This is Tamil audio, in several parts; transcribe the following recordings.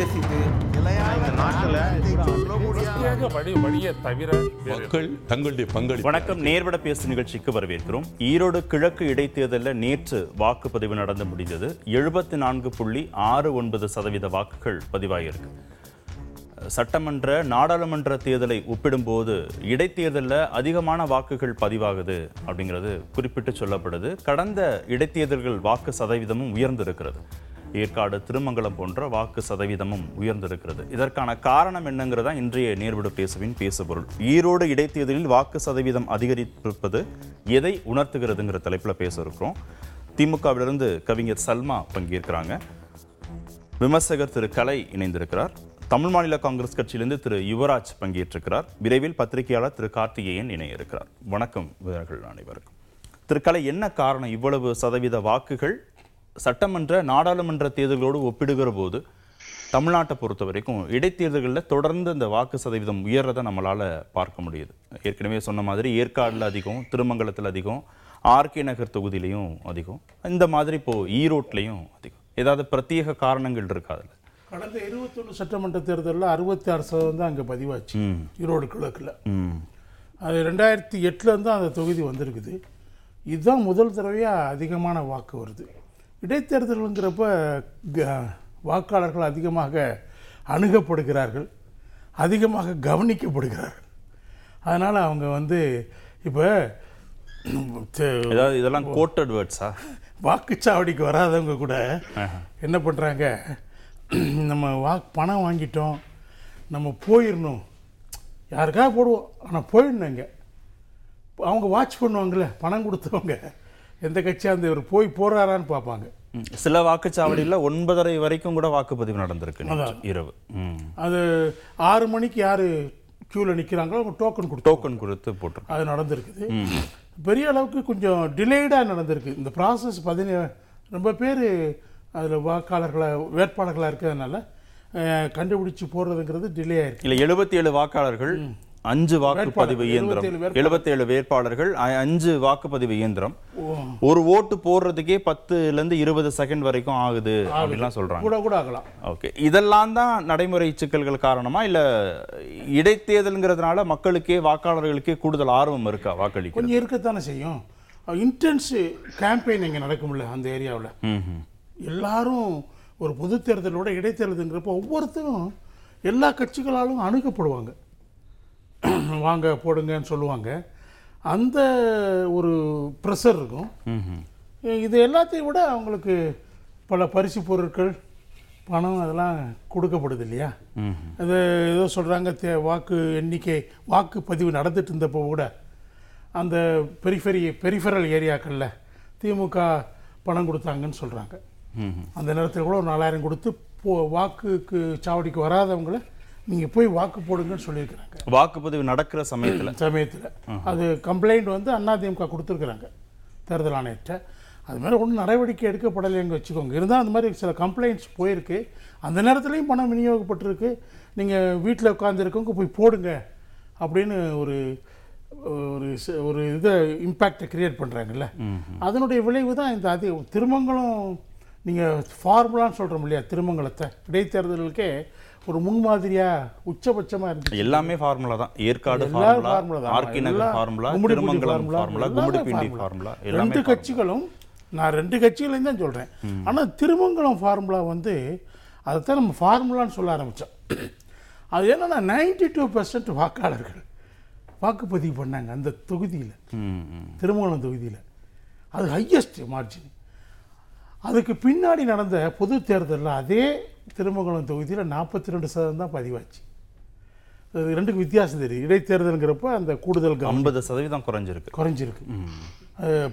பேசிட்டு வணக்கம். நேர்வட பேசு நிகழ்ச்சிக்கு வரவேற்கிறோம். ஈரோடு கிழக்கு இடைத்தேர்தலில் நேற்று வாக்குப்பதிவு நடந்து முடிந்தது. எழுபத்தி நான்கு புள்ளி ஆறு ஒன்பது சதவீத வாக்குகள் பதிவாகியிருக்கு சட்டமன்ற நாடாளுமன்ற தேர்தலை ஒப்பிடும்போது இடைத்தேர்தலில் அதிகமான வாக்குகள் பதிவாகுது அப்படிங்கிறது குறிப்பிட்டு சொல்லப்படுது. கடந்த இடைத்தேர்தல்கள் வாக்கு சதவீதமும் உயர்ந்திருக்கிறது. ஏற்காடு திருமங்கலம் போன்ற வாக்கு சதவீதமும் உயர்ந்திருக்கிறது. இதற்கான காரணம் என்னங்கிறதா இன்றைய நேர்விட பேசுவின் பேசுபொருள். ஈரோடு இடைத்தேர்தலில் வாக்கு சதவீதம் அதிகரித்திருப்பது எதை உணர்த்துகிறதுங்கிற தலைப்பில் பேச இருக்கிறோம் திமுகவிலிருந்து கவிஞர் சல்மா பங்கேற்கிறாங்க. விமர்சகர் திரு கலை இணைந்திருக்கிறார். தமிழ் மாநில காங்கிரஸ் கட்சியிலிருந்து திரு யுவராஜ் பங்கேற்றிருக்கிறார். விரைவில் பத்திரிகையாளர் திரு கார்த்திகேயன் இணைய இருக்கிறார் வணக்கம் வீரர்கள் அனைவருக்கும். திரு கலை என்ன காரணம்? இவ்வளவு சதவீத வாக்குகள் சட்டமன்ற நாடாளுமன்ற தேர்தல்களோடு ஒப்பிடுகிற போது தமிழ்நாட்டை பொறுத்த வரைக்கும் இடைத்தேர்தல்களில் தொடர்ந்து இந்த வாக்கு சதவீதம் உயர்றதை நம்மளால பார்க்க முடியுது. ஏற்கனவே சொன்ன மாதிரி ஏற்காடுல அதிகம் திருமங்கலத்தில் அதிகம் ஆர்கே நகர் தொகுதியிலையும் அதிகம். இந்த மாதிரி இப்போ ஈரோட்லையும் அதிகம். ஏதாவது பிரத்யேக காரணங்கள் இருக்கா அதுல? கடந்த இருபத்தொன்று சட்டமன்ற தேர்தலில் அறுபத்தி ஆறு சதவீதம் தான் அங்கே பதிவாச்சு ஈரோடு கிழக்கில். அது ரெண்டாயிரத்தி எட்டுலேருந்து தான் அந்த தொகுதி வந்திருக்குது. இதுதான் முதல் தடவையாக அதிகமான வாக்கு வருது. இடைத்தேர்தலுங்கிறப்ப வாக்காளர்கள் அதிகமாக அணுகப்படுகிறார்கள் அதிகமாக கவனிக்கப்படுகிறார்கள். அதனால் அவங்க வந்து இப்போ ஏதாவது இதெல்லாம் கோட்டட் வேர்ட்ஸா வாக்குச்சாவடிக்கு வராதவங்க கூட என்ன பண்ணுறாங்க நம்ம வா பணம் வாங்கிட்டோம் நம்ம போயிடணும் யாருக்காக போடுவோம்? ஆனால் போயிடணும் இங்கே அவங்க வாட்ச் பண்ணுவாங்கள்ல பணம் கொடுத்தவங்க. எந்த கட்சியாக இருந்து இவர் போய் போகிறாரான்னு பார்ப்பாங்க. சில வாக்குச்சாவடியில ஒன்பதரை வரைக்கும் கூட வாக்குப்பதிவு நடந்திருக்கு இரவு. அது ஆறு மணிக்கு யார் க்யூவில் நிற்கிறாங்களோ அவங்க டோக்கன் கொடுத்து டோக்கன் கொடுத்து போட்டிருக்கோம் அது நடந்திருக்குது. பெரிய அளவுக்கு கொஞ்சம் டிலேடாக நடந்திருக்கு. இந்த ப்ராசஸ் பதினே ரொம்ப பேர் அதில் வாக்காளர்களாக வேட்பாளர்களாக இருக்கிறதுனால கண்டுபிடிச்சு போடுறதுங்கிறது டிலே ஆயிருக்கு. இல்ல எழுபத்தி ஏழு வாக்காளர்கள் அஞ்சு வாக்குப்பதிவு இயந்திரம். 77 வேட்பாளர். எழுபத்தி ஏழு வேட்பாளர்கள் அஞ்சு வாக்குப்பதிவு இயந்திரம். ஒரு ஓட்டு போடுறதுக்கே பத்துல இருந்து இருபது செகண்ட் வரைக்கும் ஆகுது அப்படின்லாம் சொல்றாங்க. கூட கூட ஆகலாம். ஓகே. இதெல்லாம் தான் நடைமுறை சிக்கல்கள் காரணமா இல்ல இடைத்தேர்தல்ங்கிறதுனால மக்களுக்கே வாக்காளர்களுக்கே கூடுதல் ஆர்வம் இருக்கா வாக்களிக்க கொஞ்சம் இருக்கத்தானே செய்யும். இன்டென்ஸ் கேம்பெயின் இங்கே நடக்கும்ல அந்த ஏரியாவில். எல்லாரும் ஒரு பொது தேர்தலோட இடைத்தேர்தலுங்கிறப்ப ஒவ்வொருத்தரும் எல்லா கட்சிகளாலும் அணுகப்படுவாங்க. வாங்க போடுங்கன்னு சொல்லுவாங்க. அந்த ஒரு ப்ரெஷர் இருக்கும். இது எல்லாத்தையும் விட அவங்களுக்கு பல பரிசு பொருட்கள் பணம் அதெல்லாம் கொடுக்கப்படுது இல்லையா? அது ஏதோ சொல்கிறாங்க தே வாக்கு எண்ணிக்கை வாக்குப்பதிவு நடந்துட்டு இருந்தப்போ கூட அந்த பெரிஃபெரி பெரிஃபரல் ஏரியாக்களில் திமுக பணம் கொடுத்தாங்கன்னு சொல்கிறாங்க அந்த நேரத்தில் கூட ஒரு நாலாயிரம் கொடுத்து போ வாக்குக்கு சாவடிக்கு வராதவங்கள நீங்கள் போய் வாக்கு போடுங்கன்னு சொல்லியிருக்கிறாங்க. வாக்குப்பதிவு நடக்கிற சமயத்துல. சமயத்தில். அது கம்ப்ளைண்ட் வந்து அதிமுக கொடுத்துருக்குறாங்க தேர்தல் ஆணையர்கிட்ட. அது மாதிரி ஒன்றும் நடவடிக்கை எடுக்கப்படலைன்னு வச்சுக்கோங்க. இருந்தால் அந்த மாதிரி சில கம்ப்ளைண்ட்ஸ் போயிருக்கு. அந்த நேரத்துலையும் பணம் விநியோகப்பட்டிருக்கு. நீங்கள் வீட்டில் உட்காந்துருக்கவங்க போய் போடுங்க அப்படின்னு ஒரு ஒரு ஒரு இதை இம்பேக்டை கிரியேட் பண்ணுறாங்கல்ல அதனுடைய விளைவு தான் இந்த அது. திருமங்கலம் நீங்கள் ஃபார்முலான்னு சொல்கிறோம் இல்லையா திருமங்கலத்தை. இடைத்தேர்தலுக்கே ஒரு முன்மாதிரியாக உச்சபட்சமாக இருந்துச்சு. எல்லாமே ஃபார்முலா தான். Yercaud formula. RK Nagar formula Thirumangalam formula Gummidipoondi. Formula ரெண்டு கட்சிகளும் நான் ரெண்டு கட்சிகளையும் தான் சொல்கிறேன் ஆனால் திருமங்கலம் ஃபார்முலா வந்து அதைத்தான் நம்ம ஃபார்முலான்னு சொல்ல ஆரம்பித்தோம் அது என்னன்னா நைன்டி டூ பர்சன்ட் வாக்காளர்கள் வாக்குப்பதிவு பண்ணாங்க அந்த தொகுதியில். திருமங்கலம் தொகுதியில். அது ஹையஸ்ட் மார்ஜின் அதுக்கு பின்னாடி நடந்த பொது தேர்தலில் அதே திருமங்கலம் தொகுதியில் நாற்பத்தி ரெண்டு சதவீதம் தான் பதிவாச்சு. ரெண்டுக்கு வித்தியாசம் தெரியும் இடைத்தேர்தலுங்கிறப்ப அந்த கூடுதல் ஐம்பது சதவீதம் குறைஞ்சிருக்கு. குறைஞ்சிருக்கு.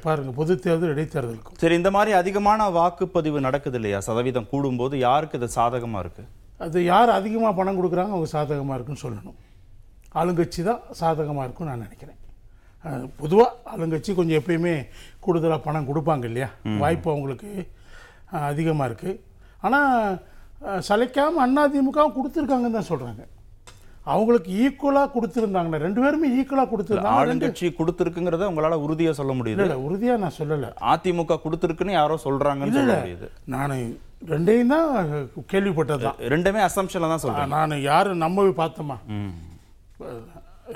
பாருங்க பொது தேர்தல் இடைத்தேர்தலுக்கும். சரி இந்த மாதிரி அதிகமான வாக்குப்பதிவு நடக்குது இல்லையா? சதவீதம் கூடும்போது யாருக்கு இது சாதகமா இருக்கு? அது யார் அதிகமாக பணம் கொடுக்குறாங்க அவங்க சாதகமாக இருக்குன்னு சொல்லணும். ஆளுங்கட்சி தான் சாதகமாக இருக்கும்னு நான் நினைக்கிறேன். பொதுவாக ஆளுங்கட்சி கொஞ்சம் எப்பயுமே கூடுதலாக பணம் கொடுப்பாங்க இல்லையா? வாய்ப்பு அவங்களுக்கு அதிகமாக இருக்குது ஆனால் சளைக்காமல் அதிமுகவும் கொடுத்துருக்காங்கன்னு தான் சொல்கிறாங்க அவங்களுக்கு ஈக்குவலாக கொடுத்துருந்தாங்கன்னா ரெண்டு பேருமே ஈக்குவலாக கொடுத்துருந்தாங்க ஆளுங்கட்சி கொடுத்துருக்குங்கிறத உங்களால உறுதியா சொல்ல முடியுது. இல்லை உறுதியாக நான் சொல்லலை. அதிமுக கொடுத்துருக்குன்னு யாரோ சொல்றாங்கன்னு சொல்ல முடியுது. நான் ரெண்டையும் தான் கேள்விப்பட்டது தான். ரெண்டுமே அசம்ஷன்ல தான் சொல்றேன் நான் யாரும் நம்பவே பார்த்தோமா.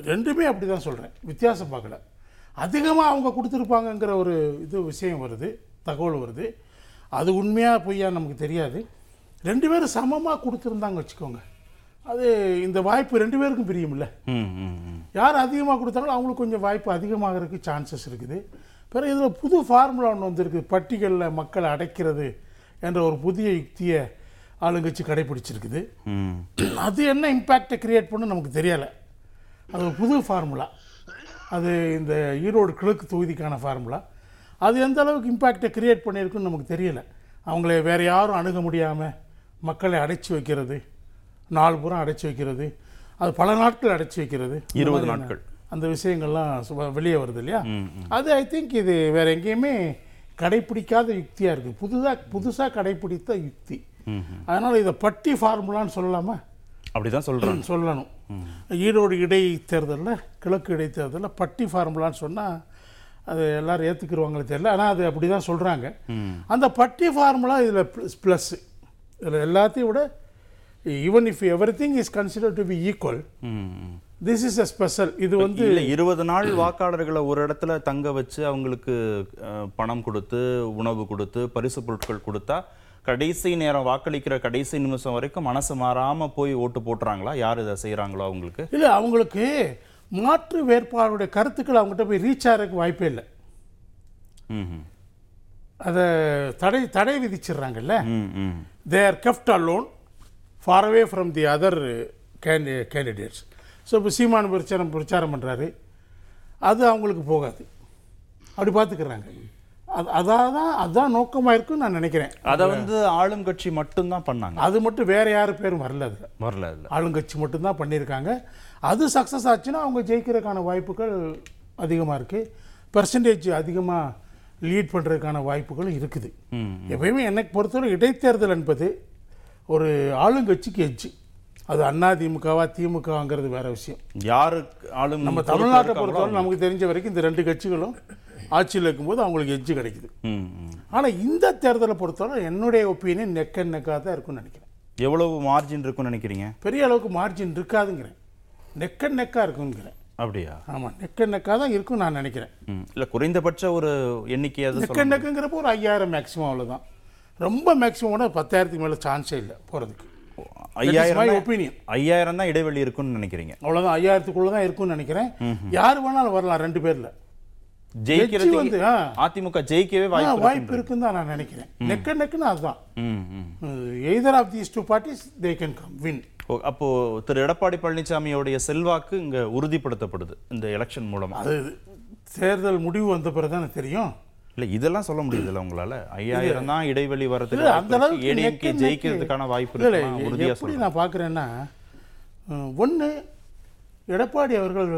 ரெண்டுமே அப்படி தான் சொல்கிறேன் வித்தியாசம் பார்க்கல. அதிகமாக அவங்க கொடுத்துருப்பாங்கங்கிற ஒரு இது விஷயம் வருது தகவல் வருது. அது உண்மையாக பொய்யா நமக்கு தெரியாது. ரெண்டு பேரும் சமமாக கொடுத்துருந்தாங்க வச்சுக்கோங்க. அது இந்த வாய்ப்பு ரெண்டு பேருக்கும் பிரியும்ல. ம், ம், ம். யார் அதிகமாக கொடுத்தாங்களோ அவங்களுக்கு கொஞ்சம் வாய்ப்பு அதிகமாகிறதுக்கு சான்சஸ் இருக்குது. பிறகு இதில் புது ஃபார்முலா ஒன்று வந்திருக்கு. பட்டிகளில் மக்களை அடைக்கிறது என்ற ஒரு புதிய யுக்தியை ஆளுங்கட்சி கடைபிடிச்சிருக்குது. அது என்ன இம்பேக்டை கிரியேட் பண்ணு நமக்கு தெரியலை. அது ஒரு புது ஃபார்முலா அது இந்த ஈரோடு கிழக்கு தொகுதிக்கான ஃபார்முலா அது எந்த அளவுக்கு இம்பேக்டை கிரியேட் பண்ணியிருக்குன்னு நமக்கு தெரியல. அவங்கள வேறு யாரும் அணுக முடியாமல் மக்களை அடைச்சி வைக்கிறது. நாலு புறம் அடைச்சி வைக்கிறது. அது பல நாட்கள் அடைச்சி வைக்கிறது. இருபது நாட்கள். அந்த விஷயங்கள்லாம் வெளியே வருது இல்லையா? அது ஐ திங்க் இது வேற எங்கேயுமே கடைப்பிடிக்காத யுக்தியாக இருக்குது. புதுதாக புதுசாக கடைப்பிடித்த யுக்தி. அதனால் இதை பட்டி ஃபார்முலான்னு சொல்லலாமா? அப்படிதான் சொல்றேன் சொல்லணும். ஈரோடு இடைத்தேர்தலில் கிழக்கு இடைத்தேர்தலில் பட்டி ஃபார்முலான்னு சொன்னால் அது எல்லாரும் ஏற்றுக்குருவாங்களே தெரியல. ஆனால் அது அப்படி தான் சொல்கிறாங்க அந்த பட்டி ஃபார்முலா இதில் ப்ளஸ் ப்ளஸ்ஸு. இதில் எல்லாத்தையும் விட even if everything is consider to be equal. This is a special இது வந்து இல்ல இருபது நாள் வாக்காளர்களை ஒரு இடத்துல தங்க வச்சு அவங்களுக்கு பணம் கொடுத்து உணவு கொடுத்து பரிசு பொருட்கள் கொடுத்தா கடைசி நேரம் வாக்களிக்கிற கடைசி நிமிஷம் வரைக்கும் மனசு மாறாம போய் ஓட்டு போட்டுறாங்களா யார் இதை செய்றாங்களோ அவங்களுக்கு இல்லை அவங்களுக்கு மாற்று வேட்பாளருடைய கருத்துக்கள் அவங்ககிட்ட போய் ரீச் ஆகிறதுக்கு வாய்ப்பே இல்லை. அதை தடை தடை விதிச்சிடுறாங்கல்ல ம், ம். they are kept alone far away from the other கேண்டி கேண்டிடேட்ஸ் ஸோ இப்போ சீமான் பிரச்சாரம் பிரச்சாரம் பண்ணுறாரு அது அவங்களுக்கு போகாது. அப்படி பார்த்துக்கிறாங்க அது அதான் தான் அதான் நோக்கமாக இருக்குன்னு நான் நினைக்கிறேன். அதை வந்து ஆளும் கட்சி மட்டும்தான் பண்ணாங்க. அது மட்டும் வேறு யார் பேரும் வரல அதில் வரல ஆளுங்கட்சி மட்டும்தான் பண்ணியிருக்காங்க. அது சக்ஸஸ் ஆச்சுன்னா அவங்க ஜெயிக்கிறதுக்கான வாய்ப்புகள் அதிகமாக இருக்குது பெர்சன்டேஜ் அதிகமாக லீட் பண்ணுறதுக்கான வாய்ப்புகளும் இருக்குது. எப்பயுமே எனக்கு பொறுத்தவரை இடைத்தேர்தல் என்பது ஒரு ஆளுங்கட்சிக்கு எஜ்ஜு அது அண்ணா திமுகவா திமுகங்கிறது வேற விஷயம். யாரு ஆளும் நம்ம தமிழ்நாட்டை பொறுத்தவரை நமக்கு தெரிஞ்ச வரைக்கும் இந்த ரெண்டு கட்சிகளும் ஆட்சியில் இருக்கும்போது அவங்களுக்கு எஜ்ஜு கிடைக்குது. ஆனால் இந்த தேர்தலை பொறுத்தவரை என்னுடைய ஒப்பீனியன் நெக்க நெக்காக தான் இருக்கும்னு நினைக்கிறேன். எவ்வளவு மார்ஜின் இருக்கும்னு நினைக்கிறீங்க? பெரிய அளவுக்கு மார்ஜின் இருக்காதுங்கிறேன். நெக்க நெக்காக இருக்குங்கிறேன் அப்படியா? ஆமாம் நெக்க நெக்காக தான் இருக்கும் நான் நினைக்கிறேன். இல்ல குறைந்தபட்ச ஒரு எண்ணிக்கையாவது நெக்க நெக்குங்கிறப்போ ஒரு ஐயாயிரம் மேக்ஸிமம் அவ்வளோதான் ரொம்ப மேக்ஸிமம் பத்தாயிரத்துக்கு மேலே சான்ஸே இல்லை போகிறதுக்கு ஐயாயிரம் ஒப்பீனியன் ஐயாயிரம் தான் இடைவெளி இருக்கும்னு நினைக்கிறீங்க. அவ்வளோதான் ஐயாயிரத்துக்குள்ளே தான் இருக்கும்னு நினைக்கிறேன். யார் வேணாலும் வரலாம் ரெண்டு பேரில். வந்து, ஜெயிக்கிறதுக்கு ஆ. அதிமுக ஜெயிக்கவே வாய்ப்பு வாய்ப்பு இருக்குன்னு தான் நான் நினைக்கிறேன். நெக்க நெக்குன்னு அதுதான். Either of these two parties they can come win oh, அப்போ திரு எடப்பாடி பழனிசாமியோடைய செல்வாக்கு இங்க உறுதிப்படுத்தப்படுது இந்த எலெக்ஷன் மூலமா. அது தேர்தல் முடிவு வந்த பிறகு தானே தெரியும். இல்ல இதெல்லாம் சொல்ல முடியுதுல்ல உங்களால. ஐயாயிரம் தான் இடைவெளி வரதுக்கு அந்த அளவுக்கு ஏடிஎம்கே ஜெயிக்கிறதுக்கான வாய்ப்பு இல்ல, எப்படி நான் பார்க்குறேன்னா ஒன்று எடப்பாடி அவர்கள்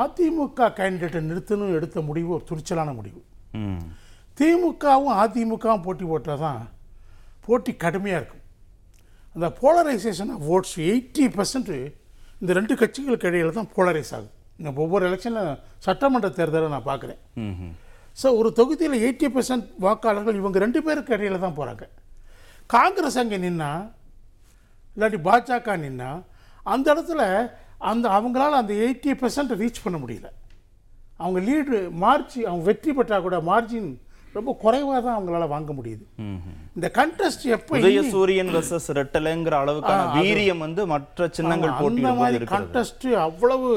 அதிமுக கேண்டிடேட்டை நிறுத்தணும் எடுத்த முடிவு ஒரு துணிச்சலான முடிவு. திமுகவும் அதிமுகவும் போட்டி போட்டால் தான் போட்டி கடுமையாக இருக்கும். அந்த polarisation of votes eighty percent இந்த ரெண்டு கட்சிகளுக்கு இடையில தான் போலரைஸ் ஆகுது. நான் ஒவ்வொரு எலெக்ஷனில் சட்டமன்ற தேர்தலை நான் பார்க்குறேன். ஸோ ஒரு தொகுதியில் எயிட்டி பர்சன்ட் வாக்காளர்கள் இவங்க ரெண்டு பேருக்கு இடையில தான் போகிறாங்க காங்கிரஸ் அங்கே நின்னா இல்லாட்டி பாஜக நின்னா அந்த இடத்துல அந்த அவங்களால அந்த எயிட்டி பர்சன்ட் ரீச் பண்ண முடியல. அவங்க லீடு மார்ஜி அவங்க வெற்றி பெற்றா கூட மார்ஜின் ரொம்ப குறைவாக தான் அவங்களால வாங்க முடியுது. இந்த கண்டெஸ்ட் எப்போ உதயசூரியன் வெர்சஸ் ரெட்டலைங்கிற அளவுக்கான வீரியம் வந்து மற்ற சின்னங்கள் அந்த போது மாதிரி கண்டெஸ்ட்டு அவ்வளவு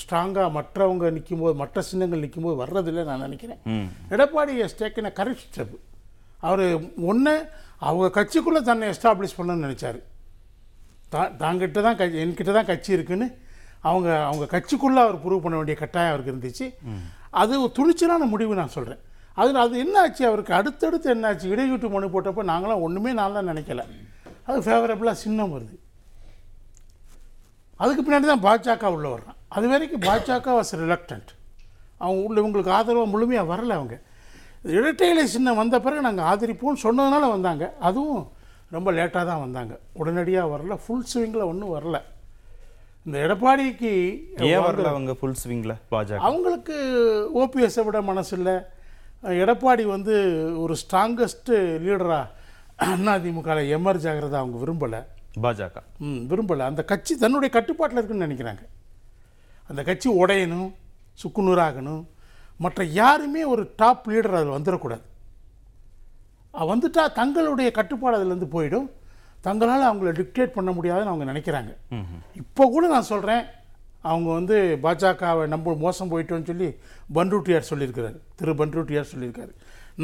ஸ்ட்ராங்காக மற்றவங்க நிக்கும்போது மற்ற சின்னங்கள் நிக்கும்போது வர்றதில்லை நான் நினைக்கிறேன். Edappadi has taken correct step அவர் ஒன்று அவங்க கட்சிக்குள்ளே தன்னை எஸ்டாப்ளிஷ் பண்ணணும்னு நினச்சாரு. தா தாங்கிட்ட தான் கட்சி என்கிட்ட தான் கட்சி இருக்குன்னு அவங்க அவங்க கட்சிக்குள்ளே அவர் ப்ரூவ் பண்ண வேண்டிய கட்டாயம் அவருக்கு இருந்துச்சு. அது ஒரு துணிச்சலான முடிவு நான் சொல்கிறேன் அதில் அது என்ன ஆச்சு அவருக்கு அடுத்தடுத்து என்னாச்சு? இடையூட்டு மனு போட்டப்போ நாங்களாம் ஒன்றுமே நல்லா நினைக்கல. அது ஃபேவரபுளாக சின்னம் வருது. அதுக்கு பின்னாடி தான் பாஜக உள்ள வர்றான். அது வரைக்கும் பாஜக வாஸ் ரிலக்டன்ட் அவங்க உள்ள இவங்களுக்கு ஆதரவாக முழுமையாக வரல அவங்க. இரட்டையிலை சின்னம் வந்த பிறகு நாங்கள் ஆதரிப்போம்னு சொன்னதுனால வந்தாங்க. அதுவும் ரொம்ப லேட்டாக தான் வந்தாங்க. உடனடியாக வரல. ஃபுல் ஸ்விங்கில் ஒன்றும் வரல. இந்த எடப்பாடிக்கு ஏன் வரல அவங்க ஃபுல் ஸ்விங்ல பாஜக? அவங்களுக்கு ஓபிஎஸ்ஸை விட மனசு இல்லை எடப்பாடி வந்து ஒரு ஸ்ட்ராங்கஸ்ட்டு லீடராக அதிமுக எமர்ஜ் ஆகிறத அவங்க விரும்பலை. பாஜக. ம் விரும்பலை. அந்த கட்சி தன்னுடைய கட்டுப்பாட்டில் இருக்குன்னு நினைக்கிறாங்க. அந்த கட்சி உடையணும் சுக்குநூறாகணும். மற்ற யாருமே ஒரு டாப் லீடர் அதில் வந்துடக்கூடாது அஹ் வந்துட்டா தங்களுடைய கட்டுப்பாடு அதுலேருந்து போயிடும். தங்களால் அவங்கள டிக்டேட் பண்ண முடியாதுன்னு அவங்க நினைக்கிறாங்க. இப்போ கூட நான் சொல்கிறேன் அவங்க வந்து பாஜகவை நம்ம மோசம் போயிட்டோன்னு சொல்லி பன்ருட்டியார் சொல்லியிருக்கிறாரு. திரு பன்ருட்டியார் சொல்லியிருக்காரு.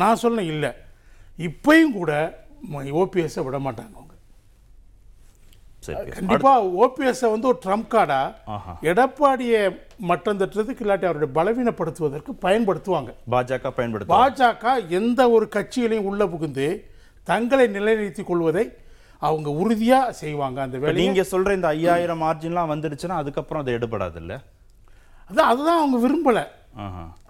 நான் சொன்னேன் இல்லை. இப்பயும் கூட ஓபிஎஸ்ஸை விட மாட்டாங்க அவங்க. சரி கண்டிப்பா ஓபிஎஸ் வந்து ஒரு ட்ரம்ப் கார்டா? ஆஹா. எடப்பாடியை மட்டம் தட்டுறதுக்கு இல்லாட்டி அவருடைய பலவீனப்படுத்துவதற்கு பயன்படுத்துவாங்க. பாஜக பயன்படுத்த பாஜக எந்த ஒரு கட்சியிலையும் உள்ள புகுந்து தங்களை நிலைநிறுத்திக் கொள்வதை அவங்க உறுதியா செய்வாங்க அந்த இப்ப வேலையை. நீங்க சொல்ற இந்த ஐயாயிரம் மார்ஜின்லாம் வந்துடுச்சுன்னா அதுக்கப்புறம் அது எடுபடாது இல்ல அதான் அதுதான் அவங்க விரும்பல.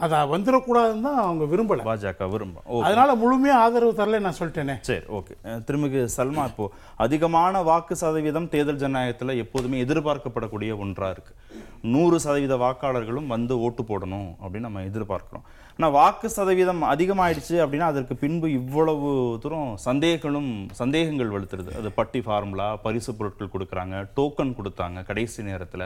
அதை வந்துடக்கூடாதுன்னு தான் அவங்க விரும்பல. பாஜக விரும்ப அதனால முழுமையா ஆதரவு தரல நான் சொல்லிட்டேனே. சரி ஓகே. திருமிகு சல்மா இப்போ அதிகமான வாக்கு சதவீதம் தேர்தல் ஜனநாயகத்துல எப்போதுமே எதிர்பார்க்கப்படக்கூடிய ஒன்றா இருக்கு. நூறு சதவீத வாக்காளர்களும் வந்து ஓட்டு போடணும் அப்படின்னு நம்ம எதிர்பார்க்கிறோம். ஆனால் வாக்கு சதவீதம் அதிகமாயிடுச்சு அப்படின்னா அதற்கு பின்பு இவ்வளவு தூரம் சந்தேகங்களும் சந்தேகங்கள் வலுத்துருது அது பட்டி ஃபார்முலா பரிசு பொருட்கள் கொடுக்குறாங்க டோக்கன் கொடுத்தாங்க கடைசி நேரத்தில்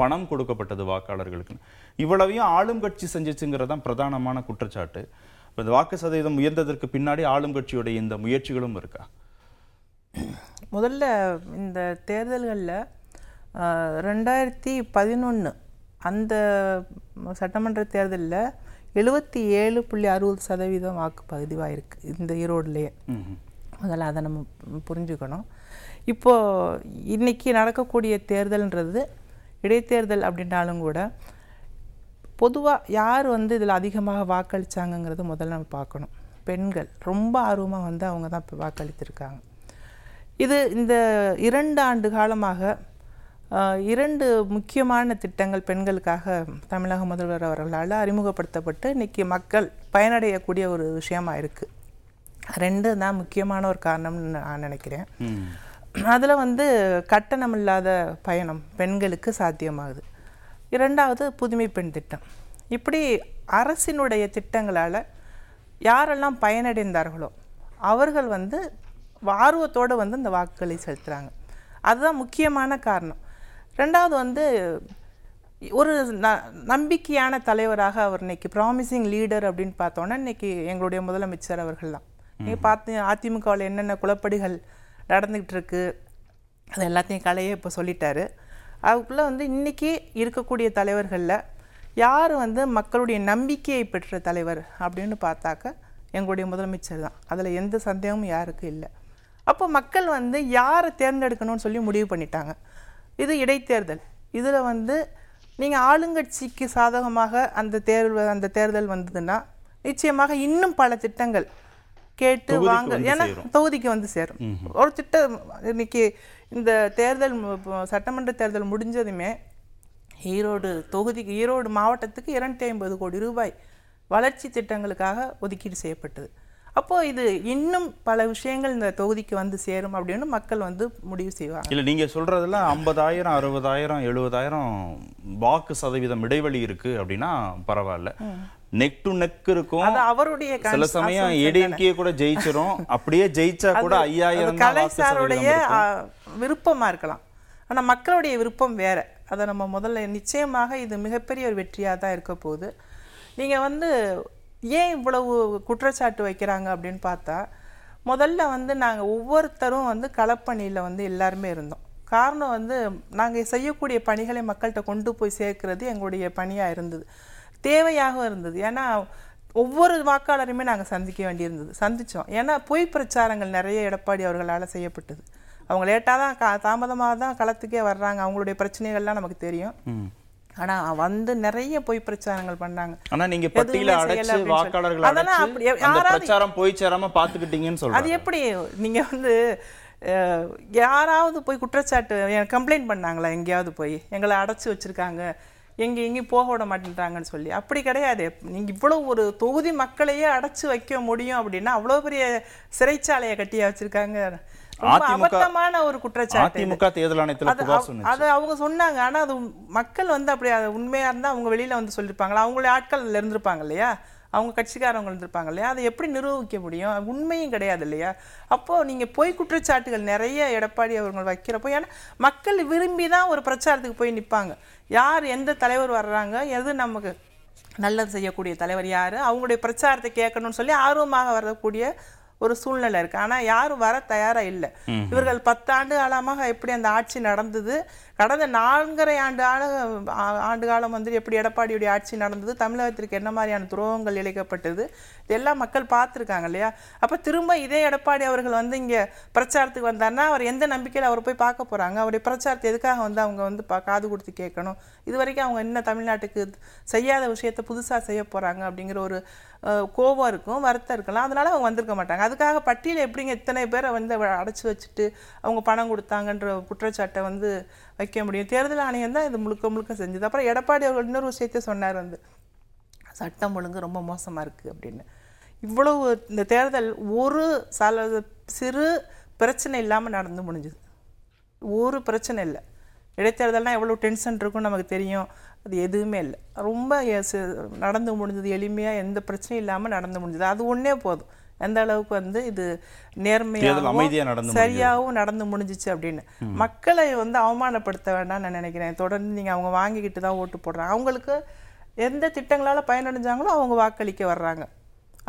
பணம் கொடுக்கப்பட்டது வாக்காளர்களுக்கு இவ்வளவையும் ஆளும் கட்சி செஞ்சிச்சுங்கிறது தான் பிரதானமான குற்றச்சாட்டு. இப்போ இந்த வாக்கு சதவீதம் உயர்ந்ததற்கு பின்னாடி ஆளும் கட்சியுடைய இந்த முயற்சிகளும் இருக்கா? முதல்ல இந்த தேர்தல்களில் ரெண்டாயிரத்தி பதினொன்று அந்த சட்டமன்ற தேர்தலில் எழுபத்தி ஏழு புள்ளி அறுபது சதவீதம் வாக்கு பதிவாயிருக்கு இந்த ஈரோடுலேயே. முதல்ல அதை நம்ம புரிஞ்சுக்கணும். இப்போது இன்னைக்கு நடக்கக்கூடிய தேர்தல்ன்றது இடைத்தேர்தல் அப்படின்னாலும் கூட பொதுவாக யார் வந்து இதில் அதிகமாக வாக்களிச்சாங்கங்கிறது முதல்ல நம்ம பார்க்கணும். பெண்கள் ரொம்ப ஆர்வமாக வந்து அவங்க தான் இப்போ வாக்களித்திருக்காங்க. இது இந்த இரண்டு ஆண்டு காலமாக இரண்டு முக்கியமான திட்டங்கள் பெண்களுக்காக தமிழக முதல்வர் அவர்களால் அறிமுகப்படுத்தப்பட்டு இன்னைக்கு மக்கள் பயனடையக்கூடிய ஒரு விஷயமா இருக்குது ரெண்டு தான் முக்கியமான ஒரு காரணம்னு நான் நினைக்கிறேன். அதில் வந்து கட்டணம் இல்லாத பயணம் பெண்களுக்கு சாத்தியமாகுது. இரண்டாவது புதுமை பெண் திட்டம். இப்படி அரசினுடைய திட்டங்களால் யாரெல்லாம் பயனடைந்தார்களோ அவர்கள் வந்து ஆர்வத்தோடு வந்து இந்த வாக்குகளை செலுத்துகிறாங்க அதுதான் முக்கியமான காரணம். ரெண்டாவது வந்து ஒரு ந நம்பிக்கையான தலைவராக அவர் இன்னைக்கு ப்ராமிசிங் லீடர் அப்படின்னு பார்த்தோன்னா இன்னைக்கு எங்களுடைய முதலமைச்சர் அவர்கள் தான் நீங்கள் பார்த்து அதிமுகவில் என்னென்ன குழப்படிகள் நடந்துக்கிட்டு இருக்கு அது எல்லாத்தையும் கலையே இப்போ சொல்லிட்டாரு. அதுக்குள்ளே வந்து இன்னைக்கு இருக்கக்கூடிய தலைவர்களில் யார் வந்து மக்களுடைய நம்பிக்கையை பெற்ற தலைவர் அப்படின்னு பார்த்தாக்க எங்களுடைய முதலமைச்சர் தான். அதில் எந்த சந்தேகமும் யாருக்கும் இல்லை. அப்போ மக்கள் வந்து யாரை தேர்ந்தெடுக்கணும்னு சொல்லி முடிவு பண்ணிட்டாங்க. இது இடைத்தேர்தல். இதில் வந்து நீங்கள் ஆளுங்கட்சிக்கு சாதகமாக அந்த தேர்வு அந்த தேர்தல் வந்ததுன்னா நிச்சயமாக இன்னும் பல திட்டங்கள் கேட்டு வாங்க ஏன்னா. தொகுதிக்கு வந்து சேரும். ஒரு திட்டம் இன்னைக்கு இந்த தேர்தல் சட்டமன்ற தேர்தல் முடிஞ்சதுமே ஈரோடு தொகுதிக்கு ஈரோடு மாவட்டத்துக்கு இரநூத்தி ஐம்பது கோடி ரூபாய் வளர்ச்சி திட்டங்களுக்காக ஒதுக்கீடு செய்யப்பட்டது. அப்போ இது இன்னும் பல விஷயங்கள் இந்த தொகுதிக்கு வந்து சேரும் அப்படின்னு மக்கள் வந்து முடிவு செய்வாங்க. இல்ல நீங்க சொல்றதுல ஐம்பதாயிரம் அறுபதாயிரம் எழுபதாயிரம் வாக்கு சதவீதம் இடைவெளி இருக்கு அப்படின்னா பரவாயில்ல. நெக் டு நெக் இருக்கும். அவருடைய சில சமயம். ஏடிஎம்கே கூட ஜெயிச்சிரும். அப்படியே ஜெயிச்சா கூட ஐயாயிரம் அது தான் கலை வாக்கு சாருடைய சதவீதம் இருக்கும். ஆ, விருப்பமா இருக்கலாம். ஆனா மக்களுடைய விருப்பம் வேற. அதை நம்ம முதல்ல நிச்சயமாக இது மிகப்பெரிய ஒரு வெற்றியா தான் இருக்க போகுது. நீங்க வந்து ஏன் இவ்வளவு குற்றச்சாட்டு வைக்கிறாங்க அப்படின்னு பார்த்தா முதல்ல வந்து நாங்கள் ஒவ்வொருத்தரும் வந்து களப்பணியில் வந்து எல்லாருமே இருந்தோம். காரணம் வந்து நாங்கள் செய்யக்கூடிய பணிகளை மக்கள்கிட்ட கொண்டு போய் சேர்க்கறது எங்களுடைய பணியாக இருந்தது. தேவையாகவும் இருந்தது. ஏன்னா ஒவ்வொரு வாக்காளரையுமே நாங்கள் சந்திக்க வேண்டியிருந்தது. சந்தித்தோம் ஏன்னா பொய் பிரச்சாரங்கள் நிறைய எடப்பாடி அவர்களால் செய்யப்பட்டது. அவங்க லேட்டாக தான் கா தாமதமாக தான் களத்துக்கே வர்றாங்க. அவங்களுடைய பிரச்சனைகள்லாம் நமக்கு தெரியும். ஆனா வந்து நிறைய பொய் பிரச்சாரங்கள் பண்ணாங்க. ஆனா நீங்க பட்டியல அடைச்சு. வாக்காளர்கள் அதெல்லாம் அப்படி- பிரச்சாரம் போய் சேராம பாத்துக்கிட்டீங்கன்னு அது சொல்றாங்க எப்படி? நீங்க வந்து யாராவது போய் குற்றச்சாட்டு கம்ப்ளைண்ட் பண்ணாங்களா? எங்கேயாவது போய்? எங்களை அடைச்சி வச்சிருக்காங்க. எங்க எங்கேயும் போக விட மாட்டேன்றாங்கன்னு சொல்லி. அப்படி கிடையாது. நீங்க இவ்வளவு ஒரு தொகுதி மக்களையே அடைச்சு வைக்க முடியும் அப்படின்னா அவ்வளவு பெரிய சிறைச்சாலையை கட்டியா வச்சிருக்காங்க. அதிமுக ஒரு குற்றச்சாட்டு. அதிமுக தேர்தல் ஆணையத்துல அது அவங்க சொன்னாங்க. ஆனா அது மக்கள் வந்து அப்படி அது உண்மையா இருந்தா அவங்க வெளியில வந்து சொல்லியிருப்பாங்களா அவங்களுடைய ஆட்கள் இருந்திருப்பாங்க இல்லையா? அவங்க கட்சிக்காரவங்க இருந்திருப்பாங்க இல்லையா? அதை எப்படி நிரூபிக்க முடியும்? உண்மையும் கிடையாது இல்லையா? அப்போது நீங்கள் பொய் குற்றச்சாட்டுகள் நிறைய எடப்பாடி அவர்கள் வைக்கிறப்போ ஏன்னா மக்கள் விரும்பி தான் ஒரு பிரச்சாரத்துக்கு போய் நிற்பாங்க யார் எந்த தலைவர் வர்றாங்க? எது நமக்கு நல்லது செய்யக்கூடிய தலைவர் யார்? அவங்களுடைய பிரச்சாரத்தை கேட்கணும்னு சொல்லி ஆர்வமாக வரக்கூடிய ஒரு சூழ்நிலை இருக்கு. ஆனா யாரும் வர தயாரா இல்லை. இவர்கள் பத்தாண்டு காலமாக எப்படி அந்த ஆட்சி நடந்தது கடந்த நான்கரை ஆண்டு ஆண்டு காலம் வந்து எப்படி எடப்பாடியுடைய ஆட்சி நடந்தது தமிழகத்திற்கு என்ன மாதிரியான துரோகங்கள் இழைக்கப்பட்டது இதெல்லாம் மக்கள் பார்த்துருக்காங்க இல்லையா? அப்போ திரும்ப இதே எடப்பாடி அவர்கள் வந்து இங்கே பிரச்சாரத்துக்கு வந்தாருன்னா அவர் எந்த நம்பிக்கையில் அவர் போய் பார்க்க போகிறாங்க அவருடைய பிரச்சாரத்தை எதுக்காக வந்து அவங்க வந்து பா- காது கொடுத்து கேட்கணும்? இது வரைக்கும் அவங்க என்ன தமிழ்நாட்டுக்கு செய்யாத விஷயத்தை புதுசாக செய்ய போகிறாங்க அப்படிங்கிற ஒரு கோபம் இருக்கும் வருத்தம் இருக்கலாம். அதனால் அவங்க வந்திருக்க மாட்டாங்க. அதுக்காக பட்டியல் எப்படிங்க இத்தனை பேரை வந்து அடைச்சி வச்சுட்டு அவங்க பணம் கொடுத்தாங்கன்ற குற்றச்சாட்டை வந்து வைக்க முடியும். தேர்தல் ஆணையம் தான் இது முழுக்க முழுக்க செஞ்சது. அப்புறம் எடப்பாடி அவர்கள் இன்னொரு விஷயத்த சொன்னார் வந்து சட்டம் ஒழுங்கு ரொம்ப மோசமாக இருக்குது அப்படின்னு. இவ்வளவு இந்த தேர்தல் ஒரு சல சிறு பிரச்சனை இல்லாமல் நடந்து முடிஞ்சுது. ஒரு பிரச்சனை இல்லை. இடைத்தேர்தல்னால் எவ்வளோ டென்ஷன் இருக்கும்னு நமக்கு தெரியும். அது எதுவுமே இல்லை. ரொம்ப நடந்து முடிஞ்சது. எளிமையாக எந்த பிரச்சனையும் இல்லாமல் நடந்து முடிஞ்சது. அது ஒன்றே போதும். எந்த அளவுக்கு வந்து இது நேர்மையாகவும் சரியாகவும் நடந்து முடிஞ்சிச்சு அப்படின்னு. மக்களை வந்து அவமானப்படுத்த வேண்டாம்னு நான் நினைக்கிறேன். தொடர்ந்து நீங்கள் அவங்க வாங்கிக்கிட்டு தான் ஓட்டு போடுறாங்க. அவங்களுக்கு எந்த திட்டங்களால் பயனடைஞ்சாங்களோ அவங்க வாக்களிக்க வர்றாங்க.